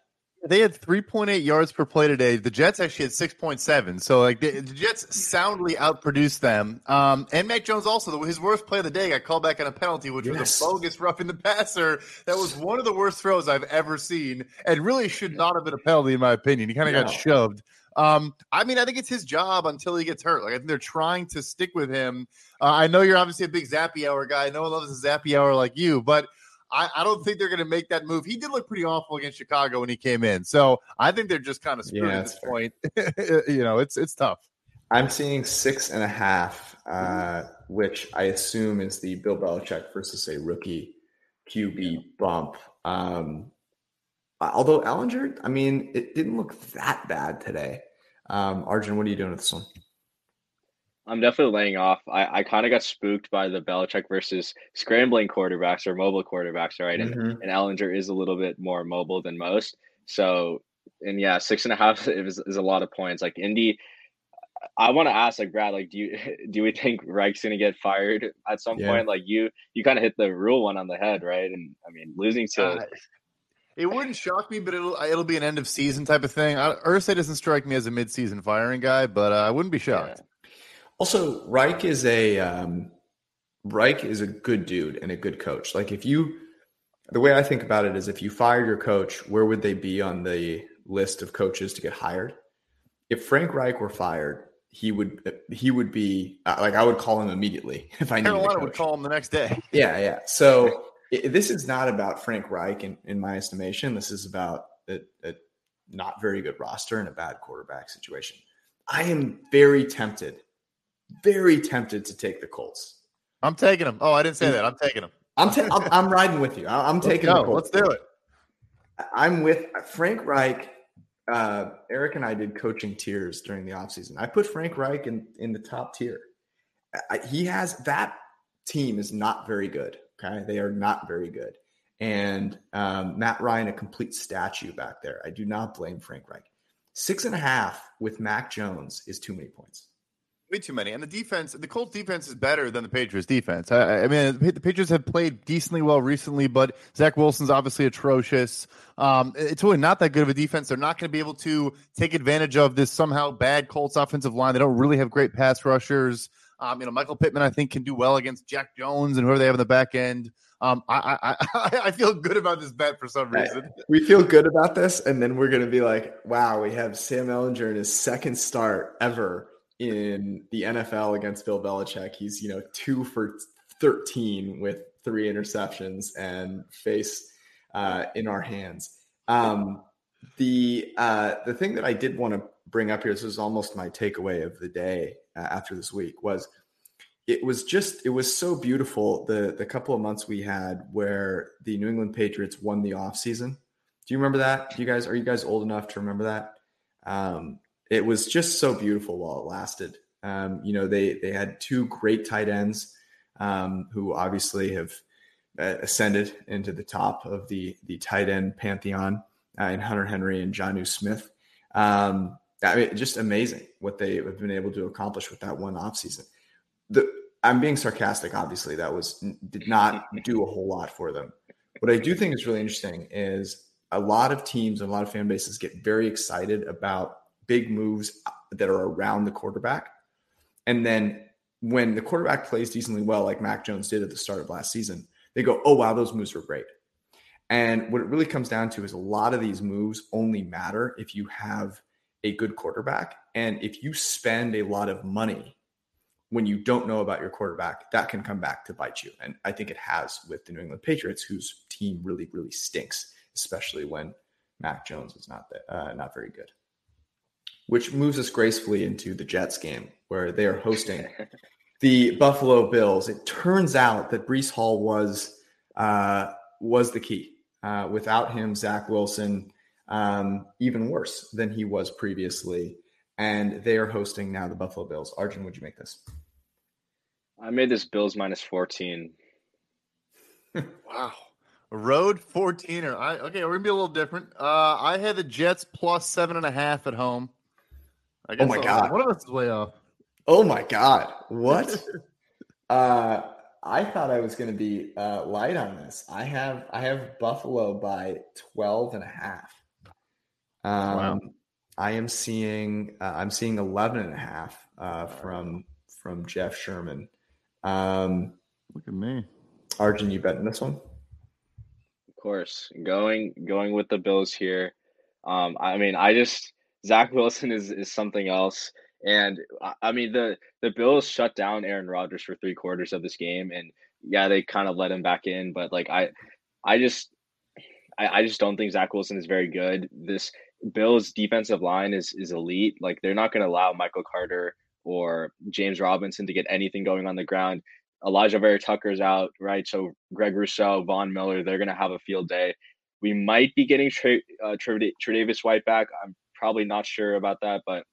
They had 3.8 yards per play today. The Jets actually had 6.7. So like the, the Jets soundly outproduced them. Um, and Mac Jones also his worst play of the day got called back on a penalty, which yes. was a bogus roughing the passer. That was one of the worst throws I've ever seen, and really should not have been a penalty in my opinion. He kind of no. got shoved. Um, I mean, I think it's his job until he gets hurt. Like I think they're trying to stick with him. Uh, I know you're obviously a big Zappy Hour guy. No one loves a Zappy Hour like you, but I, I don't think they're going to make that move. He did look pretty awful against Chicago when he came in, so I think they're just kind of screwed yeah, at this fair. point. [laughs] you know, it's it's tough. I'm seeing six and a half, uh, which I assume is the Bill Belichick versus a rookie QB bump. Um, although Ehlinger, I mean, it didn't look that bad today. Um, Arjun, what are you doing with this one? I'm definitely laying off. I, I kind of got spooked by the Belichick versus scrambling quarterbacks or mobile quarterbacks, right? And mm-hmm. and Ehlinger is a little bit more mobile than most. So and yeah, six and a half [laughs] is, is a lot of points. Like Indy, I want to ask like Brad, like do you [laughs] do we think Reich's gonna get fired at some yeah. point? Like you you kind of hit the real one on the head, right? And I mean losing to uh, it wouldn't shock me, but it'll it'll be an end of season type of thing. Irsay doesn't strike me as a mid season firing guy, but uh, I wouldn't be shocked. Yeah. Also, Reich is a um, Reich is a good dude and a good coach. Like if you, the way I think about it is, if you fire your coach, where would they be on the list of coaches to get hired? If Frank Reich were fired, he would he would be uh, like I would call him immediately [laughs] if I Carolina would call him the next day. [laughs] Yeah, yeah. So it, this is not about Frank Reich in, in my estimation. This is about a, a not very good roster and a bad quarterback situation. I am very tempted very tempted to take the Colts. I'm taking them. Oh, I didn't say that. I'm taking them. I'm, ta- I'm, I'm riding with you. I'm taking the Colts. Let's do it. I'm with Frank Reich. Uh, Eric and I did coaching tiers during the offseason. I put Frank Reich in, in the top tier. I, he has that team is not very good. Okay. They are not very good. And um, Matt Ryan, a complete statue back there. I do not blame Frank Reich. Six and a half with Mac Jones is too many points way too many. And the defense, the Colts defense is better than the Patriots defense. I, I, mean, the Patriots have played decently well recently, but Zach Wilson's obviously atrocious. Um, it's really not that good of a defense. They're not going to be able to take advantage of this somehow bad Colts offensive line. They don't really have great pass rushers. Um, you know, Michael Pittman, I think, can do well against Jack Jones and whoever they have in the back end. Um, I, I, I [laughs] feel good about this bet for some reason. We feel good about this, and then we're going to be like, "Wow, we have Sam Ehlinger in his second start ever in the NFL against Bill Belichick. He's, you know, two for 13 with three interceptions and face uh, in our hands. Um, the uh, the thing that I did want to bring up here, this was almost my takeaway of the day uh, after this week, was it was just it was so beautiful the the couple of months we had where the New England Patriots won the offseason. Do you remember that? Do you guys are you guys old enough to remember that? Um, it was just so beautiful while it lasted. Um, you know, they they had two great tight ends um, who obviously have uh, ascended into the top of the the tight end pantheon uh, in Hunter Henry and Jonnu Smith. Um, I mean, just amazing what they have been able to accomplish with that one offseason. The I'm being sarcastic. Obviously, that was did not [laughs] do a whole lot for them. What I do think is really interesting is a lot of teams and a lot of fan bases get very excited about big moves that are around the quarterback. And then when the quarterback plays decently well, like Mac Jones did at the start of last season, they go, oh, wow, those moves were great. And what it really comes down to is a lot of these moves only matter if you have a good quarterback. And if you spend a lot of money when you don't know about your quarterback, that can come back to bite you. And I think it has with the New England Patriots, whose team really, really stinks, especially when Mac Jones is not uh, not very good. Which moves us gracefully into the Jets game, where they are hosting the Buffalo Bills. It turns out that Breece Hall was uh, was the key. Uh, without him, Zach Wilson um, even worse than he was previously. And they are hosting now the Buffalo Bills. Arjun, would you make this? I made this Bills minus 14. [laughs] wow. Road 14 or I okay, we're gonna be a little different. Uh I had the Jets plus seven and a half at home. I guess oh my god. One of us is way off. Oh my god. What? [laughs] uh I thought I was going to be uh, light on this. I have I have Buffalo by 12 and a half. Um, wow. I am seeing uh, I'm seeing 11 and a half uh, from from Jeff Sherman. Um, Look at me, Arjun. You betting this one? Of course, going going with the Bills here. Um, I mean, I just Zach Wilson is is something else. And I mean the the Bills shut down Aaron Rodgers for three quarters of this game, and yeah, they kind of let him back in. But like I, I just, I, I just don't think Zach Wilson is very good. This Bills defensive line is is elite. Like they're not going to allow Michael Carter or James Robinson to get anything going on the ground. Alijah Vera-Tucker's out, right? So Greg Rousseau, Von Miller, they're going to have a field day. We might be getting Tre- uh, Tre'Davious White back. I'm probably not sure about that, but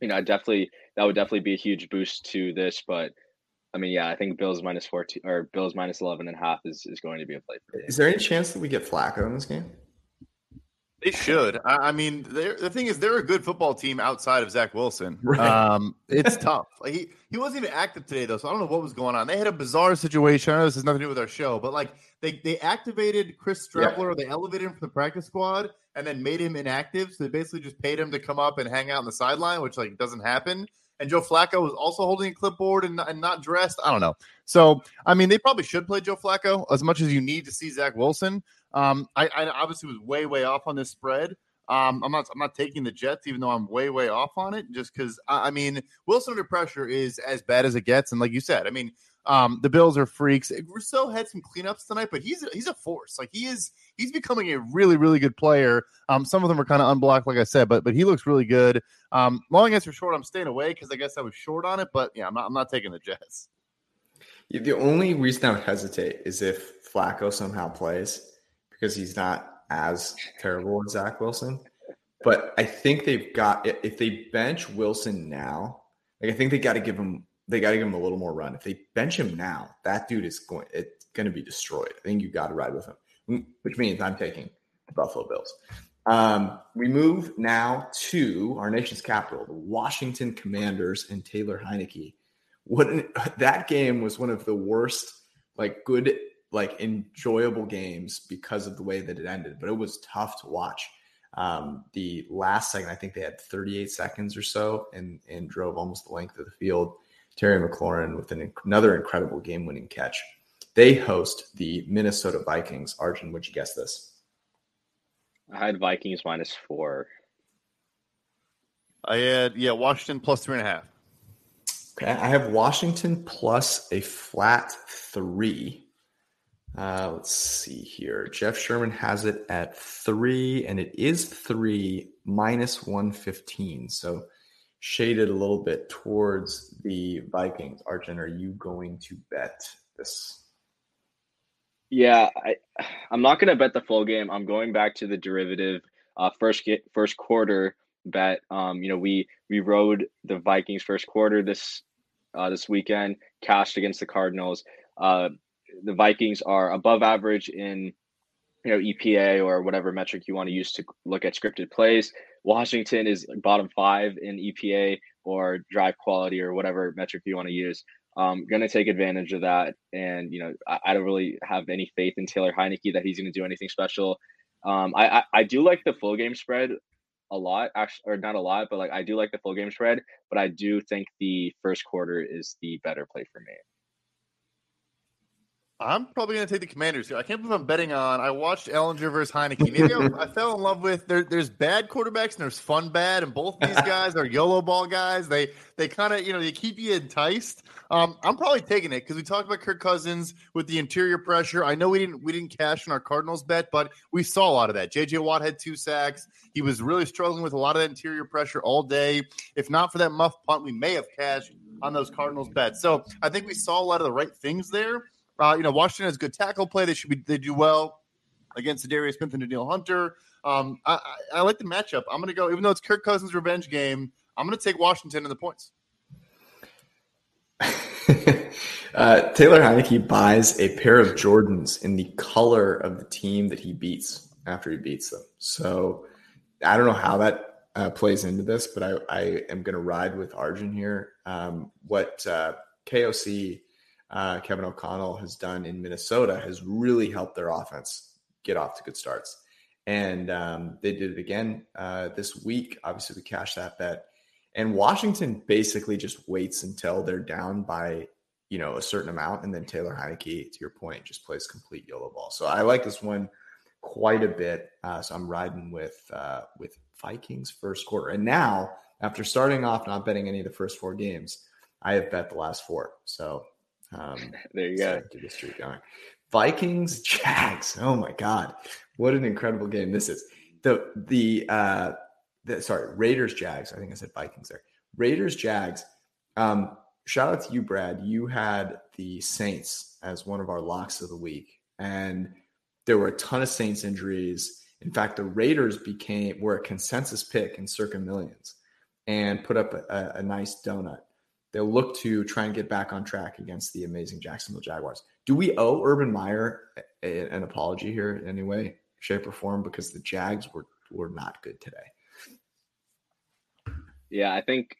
you know, I definitely that would definitely be a huge boost to this. But I mean, yeah, I think Bills minus 14 or Bills minus 11 and a half is, is going to be a play for. Is there any chance that we get Flacco in this game? They should. I, mean, the thing is, they're a good football team outside of Zach Wilson. Right. Um, it's [laughs] tough. Like, he he wasn't even active today though, so I don't know what was going on. They had a bizarre situation. I know this has nothing to do with our show, but like they they activated Chris Streveler, yeah. they elevated him from the practice squad, and then made him inactive. So they basically just paid him to come up and hang out on the sideline, which like doesn't happen. And Joe Flacco was also holding a clipboard and, and not dressed. I don't know. So I mean, they probably should play Joe Flacco as much as you need to see Zach Wilson. Um, I, I obviously was way, way off on this spread. Um, I'm not I'm not taking the Jets, even though I'm way, way off on it, just because I, I, mean Wilson under pressure is as bad as it gets. And like you said, I mean, um, the Bills are freaks. Rousseau had some cleanups tonight, but he's he's a force. Like he is he's becoming a really, really good player. Um, some of them are kind of unblocked, like I said, but but he looks really good. Um, long answer short, I'm staying away because I guess I was short on it, but yeah, I'm not I'm not taking the Jets. The only reason I would hesitate is if Flacco somehow plays because he's not as terrible as Zach Wilson. But I think they've got if they bench Wilson now, like I think they got to give him they got to give him a little more run. If they bench him now, that dude is going it's going to be destroyed. I think you got to ride with him, which means I'm taking the Buffalo Bills. Um, we move now to our nation's capital, the Washington Commanders and Taylor Heinicke. What an, [laughs] that game was one of the worst, like good like enjoyable games because of the way that it ended, but it was tough to watch. Um, the last second, I think they had 38 seconds or so and, and drove almost the length of the field. Terry McLaurin with an, another incredible game winning catch. They host the Minnesota Vikings. Arjun, would you guess this? I had Vikings minus four. I had, yeah, Washington plus three and a half. Okay. I have Washington plus a flat three. Uh, let's see here. Jeff Sherman has it at three, and it is three minus 115. So shaded a little bit towards the Vikings. Arjun, are you going to bet this? Yeah, I, [sighs] I'm not going to bet the full game. I'm going back to the derivative uh, first get, first quarter bet. Um, you know, we we rode the Vikings first quarter this uh, this weekend, cashed against the Cardinals. Uh, the Vikings are above average in you know EPA or whatever metric you want to use to look at scripted plays. Washington is bottom five in EPA or drive quality or whatever metric you want to use. Um, going to take advantage of that, and you know I, I, don't really have any faith in Taylor Heinicke that he's going to do anything special. Um, I, I I do like the full game spread a lot, actually, or not a lot, but like I do like the full game spread. But I do think the first quarter is the better play for me. I'm probably going to take the Commanders here. I can't believe I'm betting on. I watched Ehlinger versus Heinicke. Maybe I, I, fell in love with. There, there's bad quarterbacks and there's fun bad, and both these [laughs] guys are YOLO ball guys. They they kind of you know they keep you enticed. Um, I'm probably taking it because we talked about Kirk Cousins with the interior pressure. I know we didn't we didn't cash in our Cardinals bet, but we saw a lot of that. J.J. Watt had two sacks. He was really struggling with a lot of that interior pressure all day. If not for that muff punt, we may have cashed on those Cardinals bets. So I think we saw a lot of the right things there. Uh, you know, Washington has good tackle play. They should be they do well against the Darius Smith and Danielle Hunter. Um, I, I, I, like the matchup. I'm going to go, even though it's Kirk Cousins' revenge game. I'm going to take Washington in the points. [laughs] uh, Taylor Heinicke buys a pair of Jordans in the color of the team that he beats after he beats them. So I don't know how that uh, plays into this, but I, I am going to ride with Arjun here. Um, what uh, KOC uh, Kevin O'Connell has done in Minnesota has really helped their offense get off to good starts. And um, they did it again uh, this week. Obviously, we cashed that bet. And Washington basically just waits until they're down by you know a certain amount, and then Taylor Heinicke, to your point, just plays complete YOLO ball. So I like this one quite a bit. Uh, so I'm riding with uh, with Vikings first quarter. And now, after starting off not betting any of the first four games, I have bet the last four. So um, [laughs] there you go. Keep the streak going. Vikings [laughs] Jags. Oh my God, what an incredible game this is. The the uh, the, sorry Raiders Jags. I think I said Vikings there. Raiders Jags. Um, shout out to you, Brad. You had the Saints as one of our locks of the week, and there were a ton of Saints injuries. In fact, the Raiders became were a consensus pick in Circa Millions and put up a, a nice donut they'll look to try and get back on track against the amazing Jacksonville Jaguars. Do we owe Urban Meyer a, an apology here in any way, shape, or form? Because the Jags were were not good today. Yeah, I think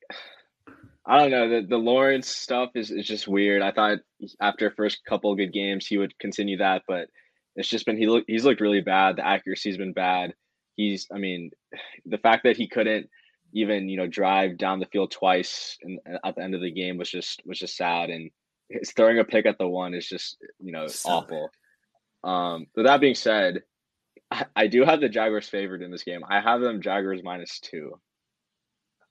I don't know. The the Lawrence stuff is, is just weird. I thought after first couple good games he would continue that, but it's just been he look he's looked really bad. The accuracy's been bad. He's I mean, the fact that he couldn't even you know drive down the field twice and at the end of the game was just was just sad. And his throwing a pick at the one is just you know so awful. Um but that being said I, I, do have the jaguars favored in this game. I have them jaguars minus two.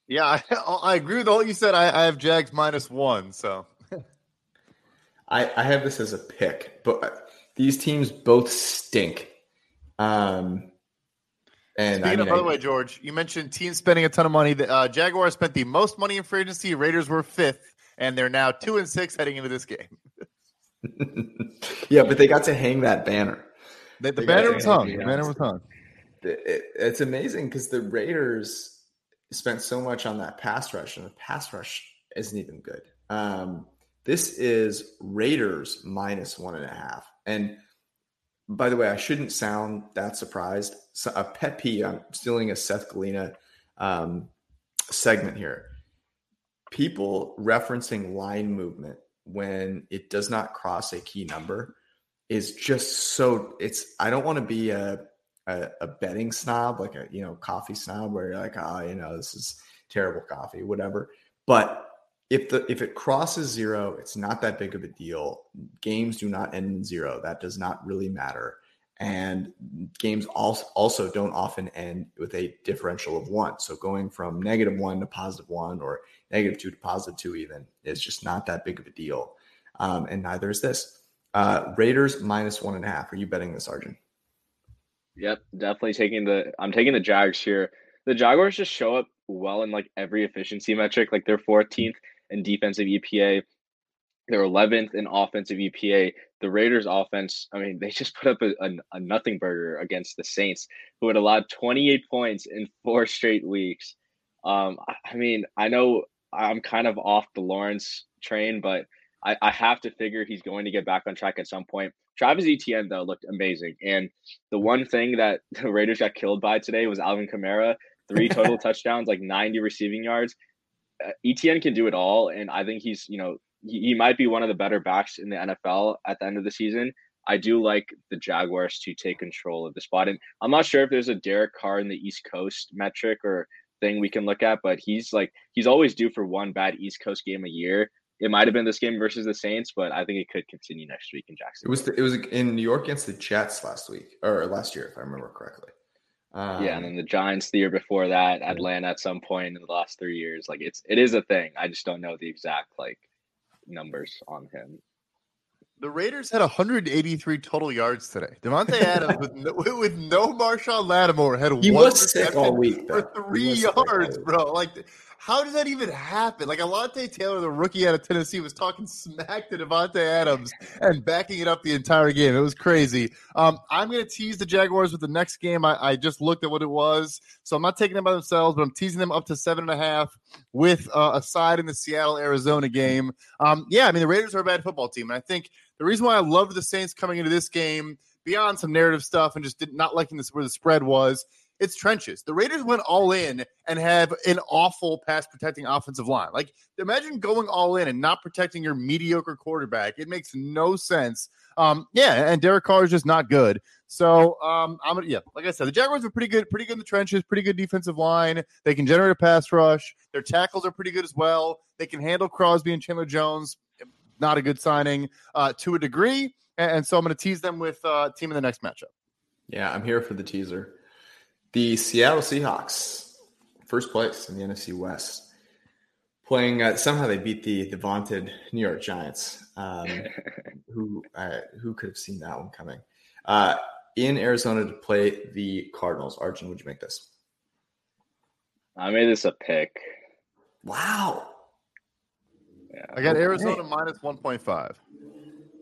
Yeah i, I agree with all you said. I, I have jags minus one so. I, I have this as a pick but these teams both stink. Um and Speaking I mean, of, by the way, George, you mentioned teams spending a ton of money. The uh, Jaguars spent the most money in free agency. Raiders were fifth, and they're now two and six heading into this game. [laughs] yeah, but they got to hang that banner. The, the banner was hung. The banner was hung. It, it's amazing because the Raiders spent so much on that pass rush, and the pass rush isn't even good. Um, this is Raiders minus one and a half, and by the way, I shouldn't sound that surprised. So a pet peeve. I'm stealing a Seth Galina um, segment here. People referencing line movement when it does not cross a key number is just so. It's. I don't want to be a, a a betting snob, like a you know coffee snob, where you're like, oh, you know, this is terrible coffee, whatever. But if the if it crosses zero, it's not that big of a deal. Games do not end in zero. That does not really matter. And games also also don't often end with a differential of one. So going from negative one to positive one or negative two to positive two even is just not that big of a deal. Um, and neither is this. Uh, Raiders minus one and a half. Are you betting this, Arjun? Yep, definitely taking the. I'm taking the Jags here. The Jaguars just show up well in like every efficiency metric. Like they're 14th in defensive EPA. They're 11th in offensive EPA. The Raiders' offense, I mean, they just put up a, a, a nothing burger against the Saints, who had allowed 28 points in four straight weeks. Um, I mean, I know I'm kind of off the Lawrence train, but I, I have to figure he's going to get back on track at some point. Travis Etienne, though, looked amazing. And the one thing that [laughs] the Raiders got killed by today was Alvin Kamara. Three total [laughs] touchdowns, like 90 receiving yards. Uh, Etienne can do it all, and I think he's you know he, he might be one of the better backs in the NFL at the end of the season. I do like the Jaguars to take control of the spot. And I'm not sure if there's a Derek Carr in the East Coast metric or thing we can look at, but he's like he's always due for one bad East Coast game a year. It might have been this game versus the Saints, but I think it could continue next week in Jackson. It was the, it was in New York against the Jets last week or last year, if I remember correctly. Um, yeah, and then the Giants the year before that, Atlanta at some point in the last three years. Like it's it is a thing. I just don't know the exact like numbers on him. The Raiders had 183 total yards today. Davante [laughs] Adams with no, with no Marshon Lattimore had he was sick all week though. for three yards, bro. Like how does that even happen? Like Alontae Taylor, the rookie out of Tennessee, was talking smack to Davante Adams and backing it up the entire game. It was crazy. Um, I'm going to tease the Jaguars with the next game. I, I, just looked at what it was, so I'm not taking them by themselves, but I'm teasing them up to seven and a half with uh, a side in the Seattle Arizona game. Um, yeah, I mean the Raiders are a bad football team, and I think the reason why I loved the Saints coming into this game beyond some narrative stuff and just did not liking this where the spread was it's trenches. The Raiders went all in and have an awful pass protecting offensive line. Like, imagine going all in and not protecting your mediocre quarterback. It makes no sense. Um, yeah, and Derek Carr is just not good. So, um, I'm gonna, yeah, like I said, the Jaguars are pretty good, pretty good in the trenches, pretty good defensive line. They can generate a pass rush. Their tackles are pretty good as well. They can handle Crosby and Chandler Jones. Not a good signing uh, to a degree. And, and so I'm going to tease them with uh, team in the next matchup. Yeah, I'm here for the teaser. The Seattle Seahawks, first place in the NFC West, playing. Uh, somehow they beat the the vaunted New York Giants. Um, [laughs] who uh, who could have seen that one coming? Uh, in Arizona to play the Cardinals. Arjun, would you make this? I made this a pick. Wow. Yeah. I got okay. Arizona minus one point five.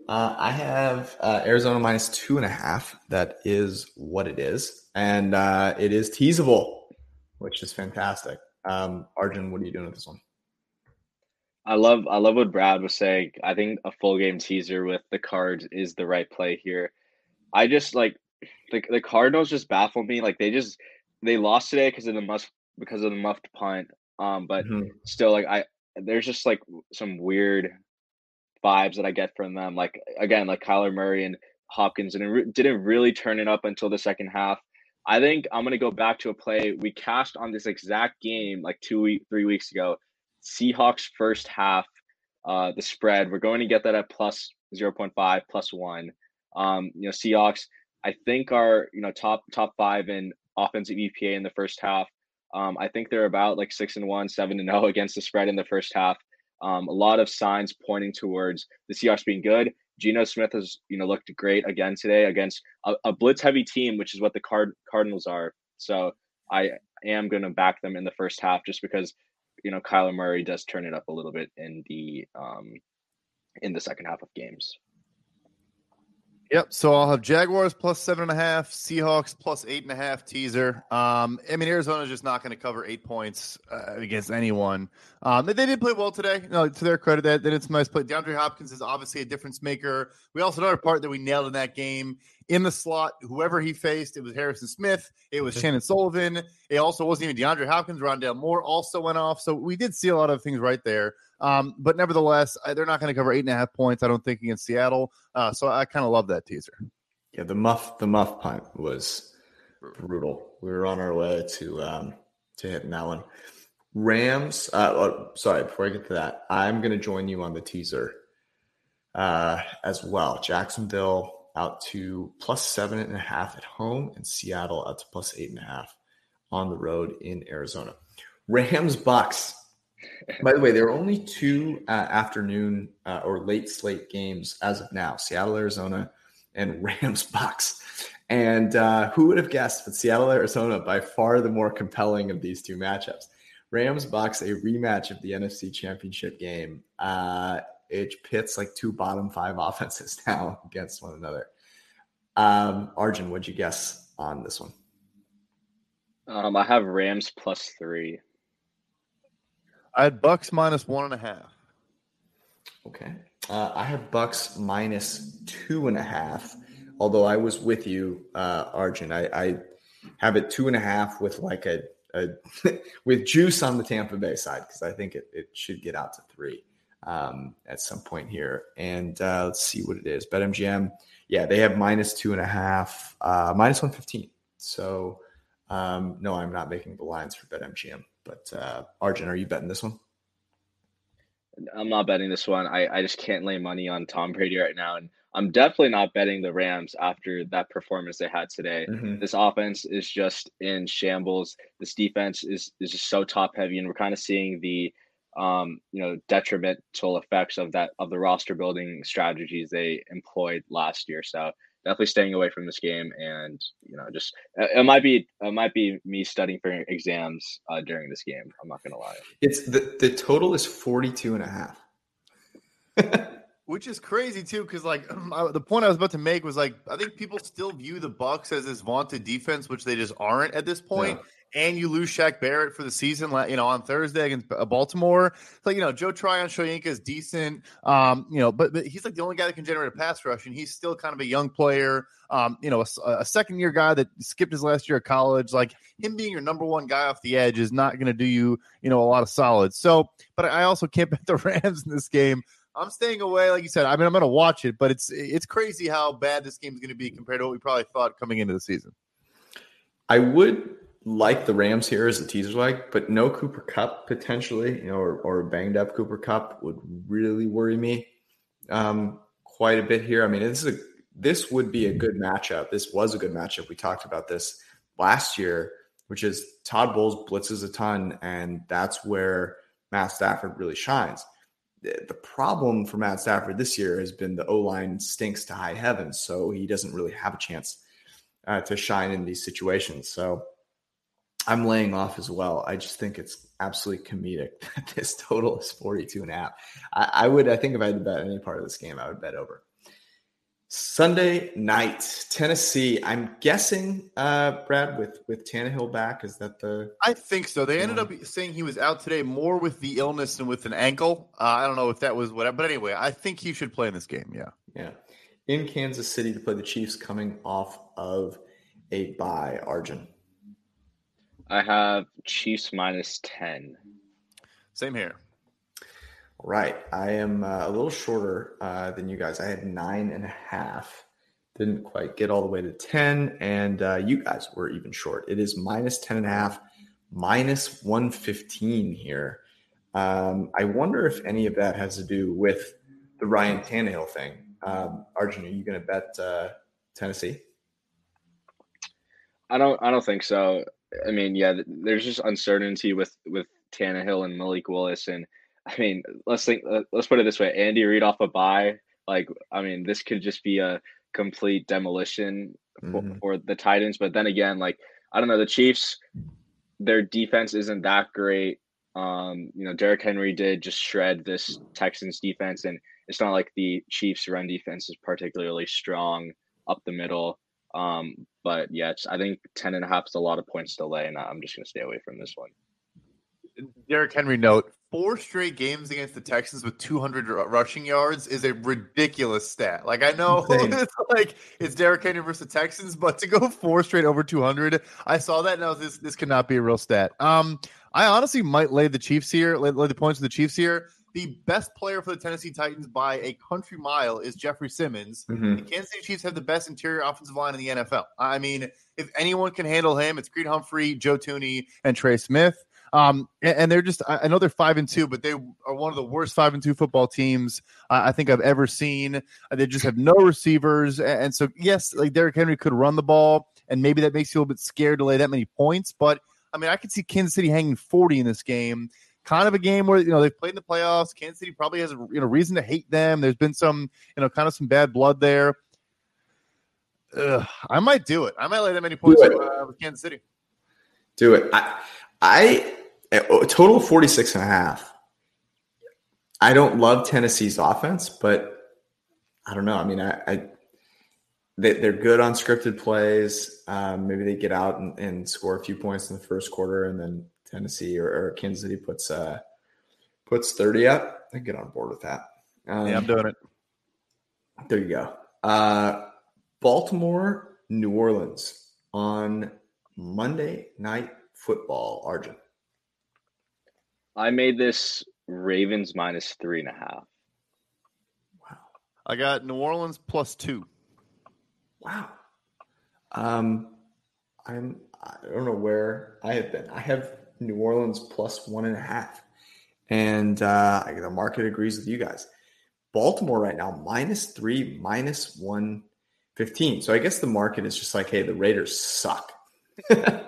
Uh, I have uh, Arizona minus two and a half. That is what it is, and uh, it is teasable, which is fantastic. Um, Arjun, what are you doing with this one? I love I love what Brad was saying. I think a full game teaser with the cards is the right play here. I just like the the Cardinals just baffle me. Like they just they lost today because of the must because of the muffed punt. Um, but mm-hmm. still, like I there's just like some weird vibes that I get from them. Like again, like Kyler Murray and Hopkins didn't re- didn't really turn it up until the second half. I think I'm gonna go back to a play we cast on this exact game like two week three weeks ago. Seahawks first half, uh, the spread. We're going to get that at plus 0.5, plus one. Um, you know, Seahawks, I think are you know top top five in offensive EPA in the first half. Um, I think they're about like six and one, seven and zero [laughs] oh against the spread in the first half. Um, a lot of signs pointing towards the Seahawks being good. Geno Smith has, you know, looked great again today against a, a blitz-heavy team, which is what the Card Cardinals are. So I am going to back them in the first half, just because, you know, Kyler Murray does turn it up a little bit in the um, in the second half of games. Yep. So I'll have Jaguars plus seven and a half, Seahawks plus eight and a half teaser. Um, I mean, Arizona's just not going to cover eight points uh, against anyone. Um, they, they, did play well today. You know, to their credit, they, they did some nice play. DeAndre Hopkins is obviously a difference maker. We also another part that we nailed in that game in the slot. Whoever he faced, it was Harrison Smith, it was Chandon Sullivan. It also wasn't even DeAndre Hopkins. Rondale Moore also went off. So we did see a lot of things right there. Um, but nevertheless, they're not going to cover eight and a half points, I don't think, against Seattle. Uh, so I kind of love that teaser. Yeah, the muff, the muff punt was brutal. We were on our way to um, to hitting that one. Rams. Uh, oh, sorry, before I get to that, I'm going to join you on the teaser uh, as well. Jacksonville out to plus seven and a half at home, and Seattle out to plus eight and a half on the road in Arizona. Rams Bucs. By the way, there are only two uh, afternoon uh, or late slate games as of now: Seattle, Arizona, and [laughs] Rams Bucs. And uh, who would have guessed? But Seattle, Arizona, by far the more compelling of these two matchups. Rams Bucs, a rematch of the NFC Championship game. Uh, it pits like two bottom five [laughs] offenses now against one another. Um, Arjun, what'd you guess on this one? Um, I have Rams plus three. I had Bucs minus one and a half. Okay. Uh, I have Bucs minus two and a half. Although I was with you, uh, Arjun. I, I have it two and a half with like a, a [laughs] with juice on the Tampa Bay side because I think it, it should get out to three um, at some point here. And uh, let's see what it is. BetMGM, yeah, they have minus two and a half, uh, minus one fifteen. So um, no, I'm not making the lines for BetMGM. But uh, Arjun, are you betting this one? I'm not betting this one. I, I just can't lay money on Tom Brady right now. And I'm definitely not betting the Rams after that performance they had today. Mm-hmm. This offense is just in shambles. This defense is, is just so top heavy, and we're kind of seeing the um, you know, detrimental effects of that of the roster building strategies they employed last year. So definitely staying away from this game and you know just it might be it might be me studying for exams uh, during this game i'm not gonna lie. It's the, the total is 42 and a half. [laughs] Which is crazy too because like [clears throat] the point i was about to make was like i think people still view the Bucs as this vaunted defense which they just aren't at this point and you lose Shaq Barrett for the season, you know, on Thursday against uh, Baltimore. So, you know, Joe Tryon Shoyinka is decent, um, you know, but, but he's like the only guy that can generate a pass rush, and he's still kind of a young player, um, you know, a, a second year guy that skipped his last year of college. Like him being your number one guy off the edge is not going to do you, you know, a lot of solid. So, but I also can't [laughs] bet the Rams in this game. I'm staying away, like you said. I mean, I'm going to watch it, but it's it's crazy how bad this game is going to be compared to what we probably thought coming into the season. I would like the Rams here as a teaser like, but no Cooper Kupp potentially, you know, or, or banged up Cooper Kupp would really worry me um, quite a bit here. I mean, this is a this would be a good matchup. This was a good matchup. We talked about this last year, which is Todd Bowles blitzes a ton, and that's where Matt Stafford really shines. The, the problem for Matt Stafford this year has been the O line stinks to high heavens, so he doesn't really have a chance uh, to shine in these situations. So I'm laying off as well. I just think it's absolutely comedic [laughs] that this total is 42 and a half. I, I, would, I think if I had to bet any part of this game, I would bet over. Sunday night, Tennessee. I'm guessing, uh, Brad, with with Tannehill back, is that the? I think so. They ended up saying he was out today more with the illness than with an ankle. Uh, I don't know if that was what, but anyway, I think he should play in this game. Yeah, yeah. In Kansas City to play the Chiefs, coming off of a bye. Arjun. I have Chiefs minus 10. Same here. All right. I am uh, a little shorter uh, than you guys. I had nine and a half. Didn't quite get all the way to 10. And uh, you guys were even short. It is minus 10 and a half, minus 115 here. Um, I wonder if any of that has to do with the Ryan Tannehill thing. Um, Arjun, are you going to bet uh, Tennessee? I don't. I don't think so. I mean, yeah, there's just uncertainty with with Tannehill and Malik Willis, and I mean, let's think. Let's put it this way: Andy Reid off a bye. Like, I mean, this could just be a complete demolition for, mm-hmm. for the Titans. But then again, like, I don't know, the Chiefs, their defense isn't that great. Um, you know, Derrick Henry did just shred this Texans defense, and it's not like the Chiefs' run defense is particularly strong up the middle. Um, but yeah, I think 10 and a half is a lot of points to lay, and I'm just going to stay away from this one. Derrick Henry note four straight games against the Texans with 200 rushing yards is a ridiculous stat. Like I know [laughs] it's like it's Derrick Henry versus the Texans, but to go four straight over 200, I saw that and I was this this cannot be a real stat. Um, I honestly might lay the Chiefs here, lay, lay the points of the Chiefs here the best player for the Tennessee Titans by a country mile is Jeffrey Simmons. Mm-hmm. The Kansas City Chiefs have the best interior offensive line in the NFL. I mean, if anyone can handle him, it's Creed Humphrey, Joe Thuney, and Trey Smith. Um, and, and, they're just, I know they're five and two, but they are one of the worst five and two football teams uh, I think I've ever seen. They just have no receivers. And, and so, yes, like Derrick Henry could run the ball, and maybe that makes you a little bit scared to lay that many points. But I mean, I could see Kansas City hanging 40 in this game kind of a game where you know they've played in the playoffs. Kansas City probably has a you know reason to hate them. There's been some you know kind of some bad blood there. Ugh, I might do it. I might lay that many points uh, with Kansas City. Do it. I, I a total of 46 and a half. I don't love Tennessee's offense, but I don't know. I mean, I, I they, are good on scripted plays. Um, maybe they get out and, and, score a few points in the first quarter, and then Tennessee or, or Kansas City puts uh, puts 30 up, I get on board with that. Um, yeah, I'm doing it. There you go. Uh, Baltimore, New Orleans on Monday Night Football. Arjun. I made this Ravens minus three and a half. Wow. I got New Orleans plus two. Wow. Um, I'm. I don't know where I have been. I have New Orleans plus one and a half, and uh, the market agrees with you guys. Baltimore right now minus three, minus one fifteen. So I guess the market is just like, hey, the Raiders suck. [laughs] the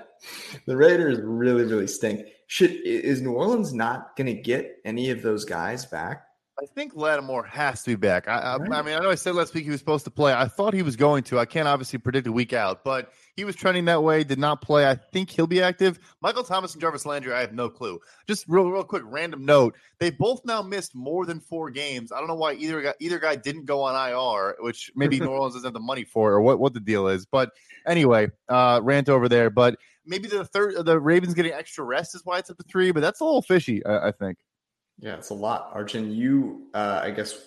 Raiders really, really stink. Should is New Orleans not going to get any of those guys back? I think Lattimore has to be back. I, I, right. I, mean, I know I said last week he was supposed to play. I thought he was going to. I can't obviously predict a week out, but he was trending that way. Did not play. I think he'll be active. Michael Thomas and Jarvis Landry. I have no clue. Just real, real quick, random note: they both now missed more than four games. I don't know why either guy, either guy didn't go on IR, which maybe [laughs] New Orleans doesn't have the money for, or what what the deal is. But anyway, uh, rant over there. But maybe the third, the Ravens getting extra rest is why it's up to three. But that's a little fishy. I, I think. Yeah, it's a lot. Arjun, you uh, I guess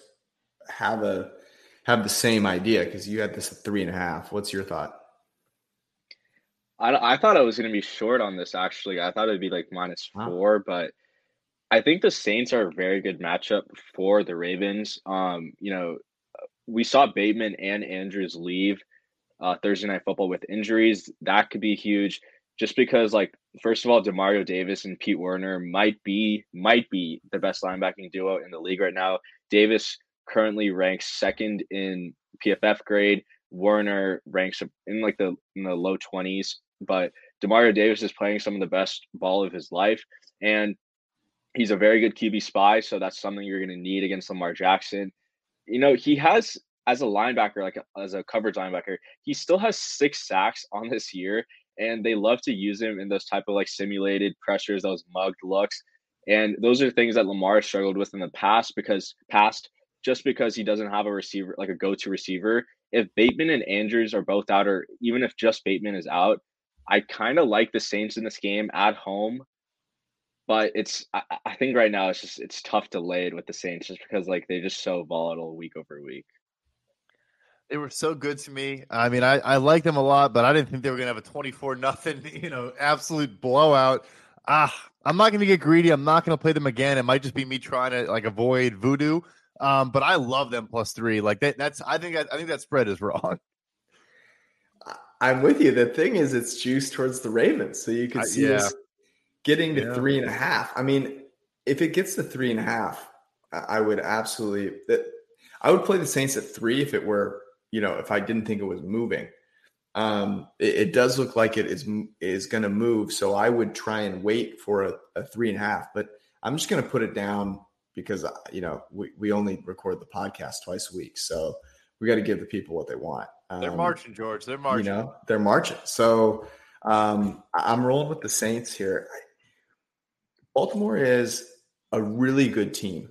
have a have the same idea because you had this at three and a half. What's your thought? I, I thought I was going to be short on this. Actually, I thought it'd be like minus four, but I think the Saints are a very good matchup for the Ravens. Um, you know, we saw Bateman and Andrews leave uh, Thursday night football with injuries. That could be huge just because like first of all, Demario Davis and Pete Werner might be might be the best linebacking duo in the league right now. Davis currently ranks second in PFF grade. Werner ranks in like the in the low twenties, but Demario Davis is playing some of the best ball of his life, and he's a very good QB spy. So that's something you're going to need against Lamar Jackson. You know, he has as a linebacker, like as a coverage linebacker, he still has six sacks on this year, and they love to use him in those type of like simulated pressures, those mugged looks. And those are things that Lamar struggled with in the past because past just because he doesn't have a receiver like a go-to receiver. If Bateman and Andrews are both out, or even if just Bateman is out, I kind of like the Saints in this game at home. But it's I, I think right now it's just it's tough to lay it with the Saints just because like they're just so volatile week over week. They were so good to me. I mean, I, I like them a lot, but I didn't think they were to have a 24 nothing, [laughs] you know, absolute blowout. Ah, I'm not to get greedy. I'm not to play them again. It might just be me trying to like avoid voodoo. Um, but I love them plus three. Like that, that's I think I, I think that spread is [laughs] wrong. I'm with you. The thing is, it's juiced towards the Ravens, so you could see uh, yeah. us getting to yeah. three and a half. I mean, if it gets to three and a half, I would absolutely. I would play the Saints at three if it were you know, if I didn't think it was moving. Um, it, it does look like it is is going to move, so I would try and wait for a, a three and a half. But I'm just going to put it down because uh, you know we, we only record the podcast twice a week, so we got to give the people what they want. Um, they're marching, George. They're marching. You know, they're marching. So um, I'm rolling with the Saints here. Baltimore is a really good team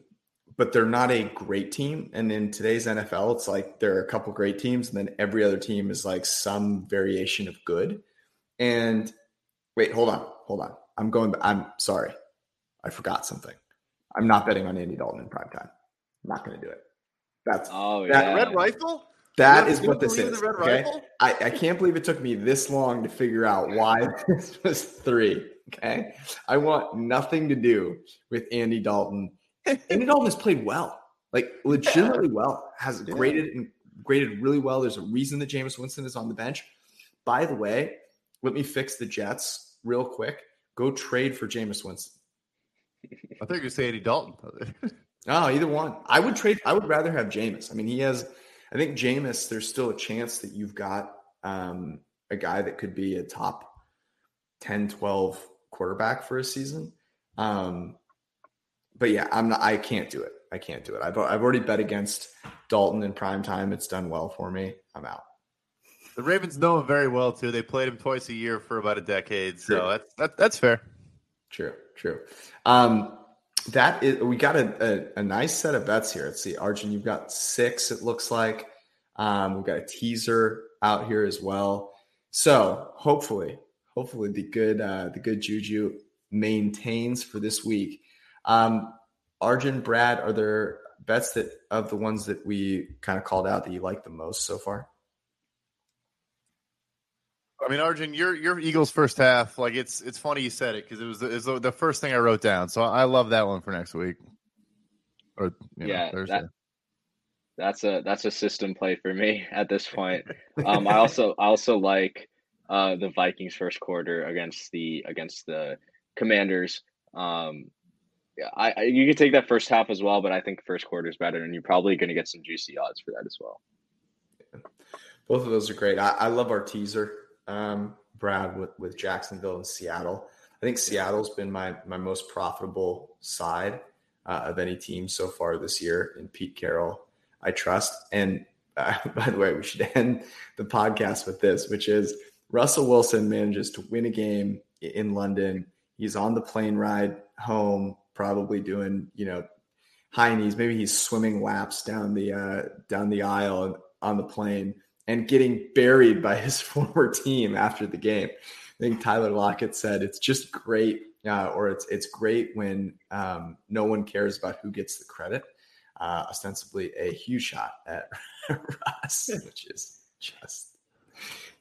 but they're not a great team. And in today's NFL, it's like there are a couple great teams, and then every other team is like some variation of good. And wait, hold on, hold on. I'm going. I'm sorry, I forgot something. I'm not betting on Andy Dalton in prime time. I'm not going to do it. That's oh that, yeah. red rifle. That is what this is. Okay? I, I can't believe it took me this long to figure out why [laughs] this was three. Okay. I want nothing to do with Andy Dalton Andy Dalton has played well, like legitimately well. Has graded and graded really well. There's a reason that Jameis Winston is on the bench. By the way, let me fix the Jets real quick. Go trade for Jameis Winston. I think you say Andy Dalton. [laughs] oh, either one. I would trade. I would rather have Jameis. I mean, he has. I think Jameis. There's still a chance that you've got um, a guy that could be a top 10, 12 quarterback for a season. Um, but yeah, I'm not. I can't do it. I can't do it. I've I've already bet against Dalton in prime time. It's done well for me. I'm out. The Ravens know him very well too. They played him twice a year for about a decade, so true. that's that, that's fair. True, true. Um, that is, we got a, a, a, nice set of bets here. Let's see, Arjun, you've got six. It looks like um, we've got a teaser out here as well. So hopefully, hopefully the good uh, the good juju maintains for this week. Um, Arjun, Brad, are there bets that of the ones that we kind of called out that you like the most so far? I mean, Arjun, your your Eagles first half, like it's it's funny you said it because it was the, it was the first thing I wrote down. So I love that one for next week. Or yeah, that, that's a that's a system play for me [laughs] at this point. [laughs] Um, I also I also like uh, the Vikings first quarter against the against the Commanders. Um, yeah, I, I you can take that first half as well, but I think first quarter is better, and you're probably going to get some juicy odds for that as well. Both of those are great. I, I love our teaser, um, Brad, with, with Jacksonville and Seattle. I think Seattle's been my my most profitable side uh, of any team so far this year. In Pete Carroll, I trust. And uh, [laughs] by the way, we should end the podcast with this, which is Russell Wilson manages to win a game in London. He's on the plane ride home, probably doing you know high knees. Maybe he's swimming laps down the uh, down the aisle on the plane and getting buried by his [laughs] former team after the game. I think Tyler Lockett said it's just great, uh, or it's it's great when um, no one cares about who gets the credit. Uh, ostensibly a huge shot at [laughs] Russ, which is just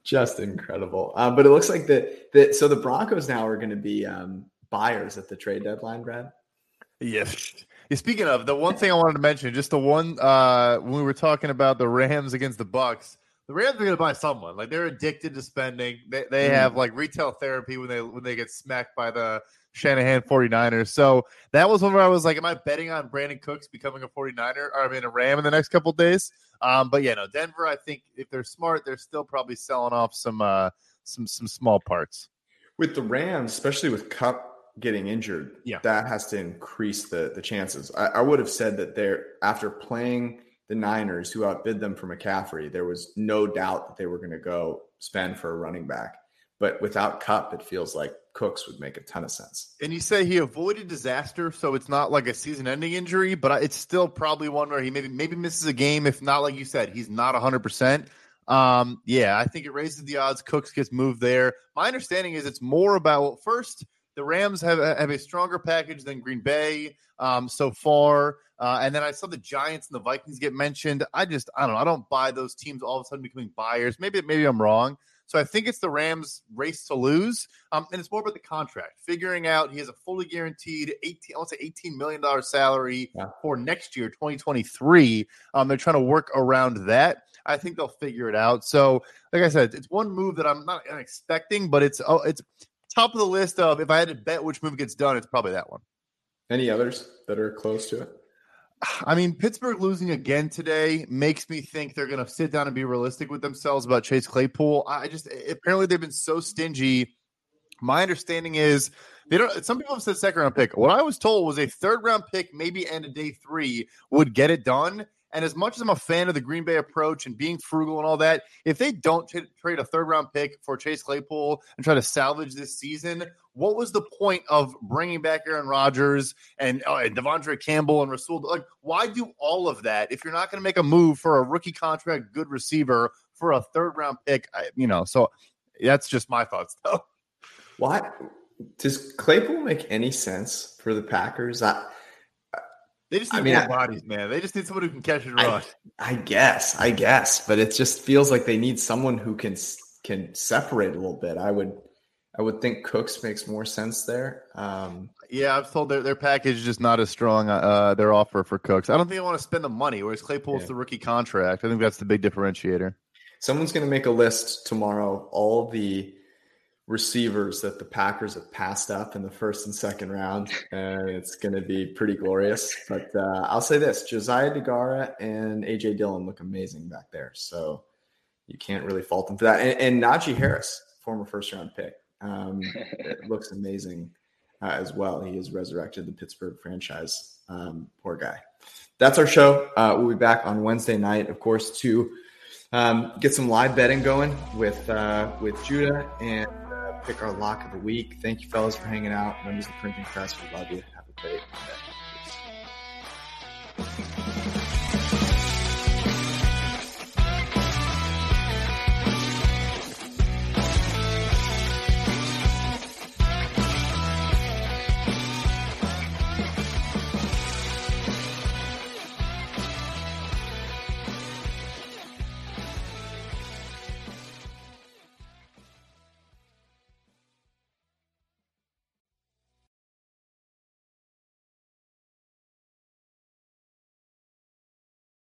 just incredible. Uh, but it looks like that that so the Broncos now are going to be um, buyers at the trade deadline, Brad. Yes. Yeah, speaking of the one thing I wanted to mention, just the one uh, when we were talking about the Rams against the Bucs, the Rams are going to buy someone. Like they're addicted to spending. They, they mm. have like retail therapy when they when they get smacked by the Shanahan 49ers. So that was when I was like, am I betting on Brandin Cooks becoming a 49er or I mean a Ram in the next couple days? Um, but yeah, no, Denver, I think if they're smart, they're still probably selling off some uh some some small parts. With the Rams, especially with Kupp getting injured, yeah, that has to increase the the chances. I, I would have said that they're after playing the Niners, who outbid them for McCaffrey, there was no doubt that they were going to go spend for a running back. But without Kupp, it feels like Cooks would make a ton of sense. And you say he avoided disaster, so it's not like a season-ending injury, but it's still probably one where he maybe maybe misses a game. If not, like you said, he's not hundred percent. Um, yeah, I think it raises the odds. Cooks gets moved there. My understanding is it's more about first the Rams have have a stronger package than Green Bay um, so far. Uh, and then I saw the Giants and the Vikings get mentioned. I just I don't know. I don't buy those teams all of a sudden becoming buyers. Maybe maybe I'm wrong. So I think it's the Rams' race to lose, um, and it's more about the contract. Figuring out he has a fully guaranteed eighteen, I want to say eighteen million dollar salary yeah. for next year, 2023. Um, they're trying to work around that. I think they'll figure it out. So, like I said, it's one move that I'm not expecting, but it's oh, it's top of the list of if I had to bet which move gets done, it's probably that one. Any others that are close to it? I mean, Pittsburgh losing again today makes me think they're going to sit down and be realistic with themselves about Chase Claypool. I just apparently they've been so stingy. My understanding is they don't. Some people have said second round pick. What I was told was a third round pick, maybe end of day three, would get it done. And as much as I'm a fan of the Green Bay approach and being frugal and all that, if they don't t- trade a third round pick for Chase Claypool and try to salvage this season, what was the point of bringing back Aaron Rodgers and, uh, and De'Vondre Campbell and Rasul? Like, why do all of that if you're not going to make a move for a rookie contract, good receiver for a third round pick? I, you know, so that's just my thoughts, though. Why does Claypool make any sense for the Packers? I, they just need I mean, more I, bodies, man. They just need someone who can catch and rush. I, I, guess, I guess, but it just feels like they need someone who can can separate a little bit. I would, I would think Cooks makes more sense there. Um, yeah, I've told their their package is just not as strong. Uh, their offer for Cooks. I don't think I want to spend the money. Whereas Claypool's yeah. the rookie contract. I think that's the big differentiator. Someone's going to make a list tomorrow. All the receivers that the Packers have passed up in the first and second round, and it's going to be pretty glorious. But uh, I'll say this: Josiah Deguara and AJ Dillon look amazing back there, so you can't really fault them for that. And, and Najee Harris, former first round pick, um, [laughs] looks amazing uh, as well. He has resurrected the Pittsburgh franchise. Um, poor guy. That's our show. Uh, we'll be back on Wednesday night, of course, to um, get some live betting going with uh, with Judah and pick our lock of the week. Thank you, fellas, for hanging out. Members of the printing press, we love you. Have a great Monday.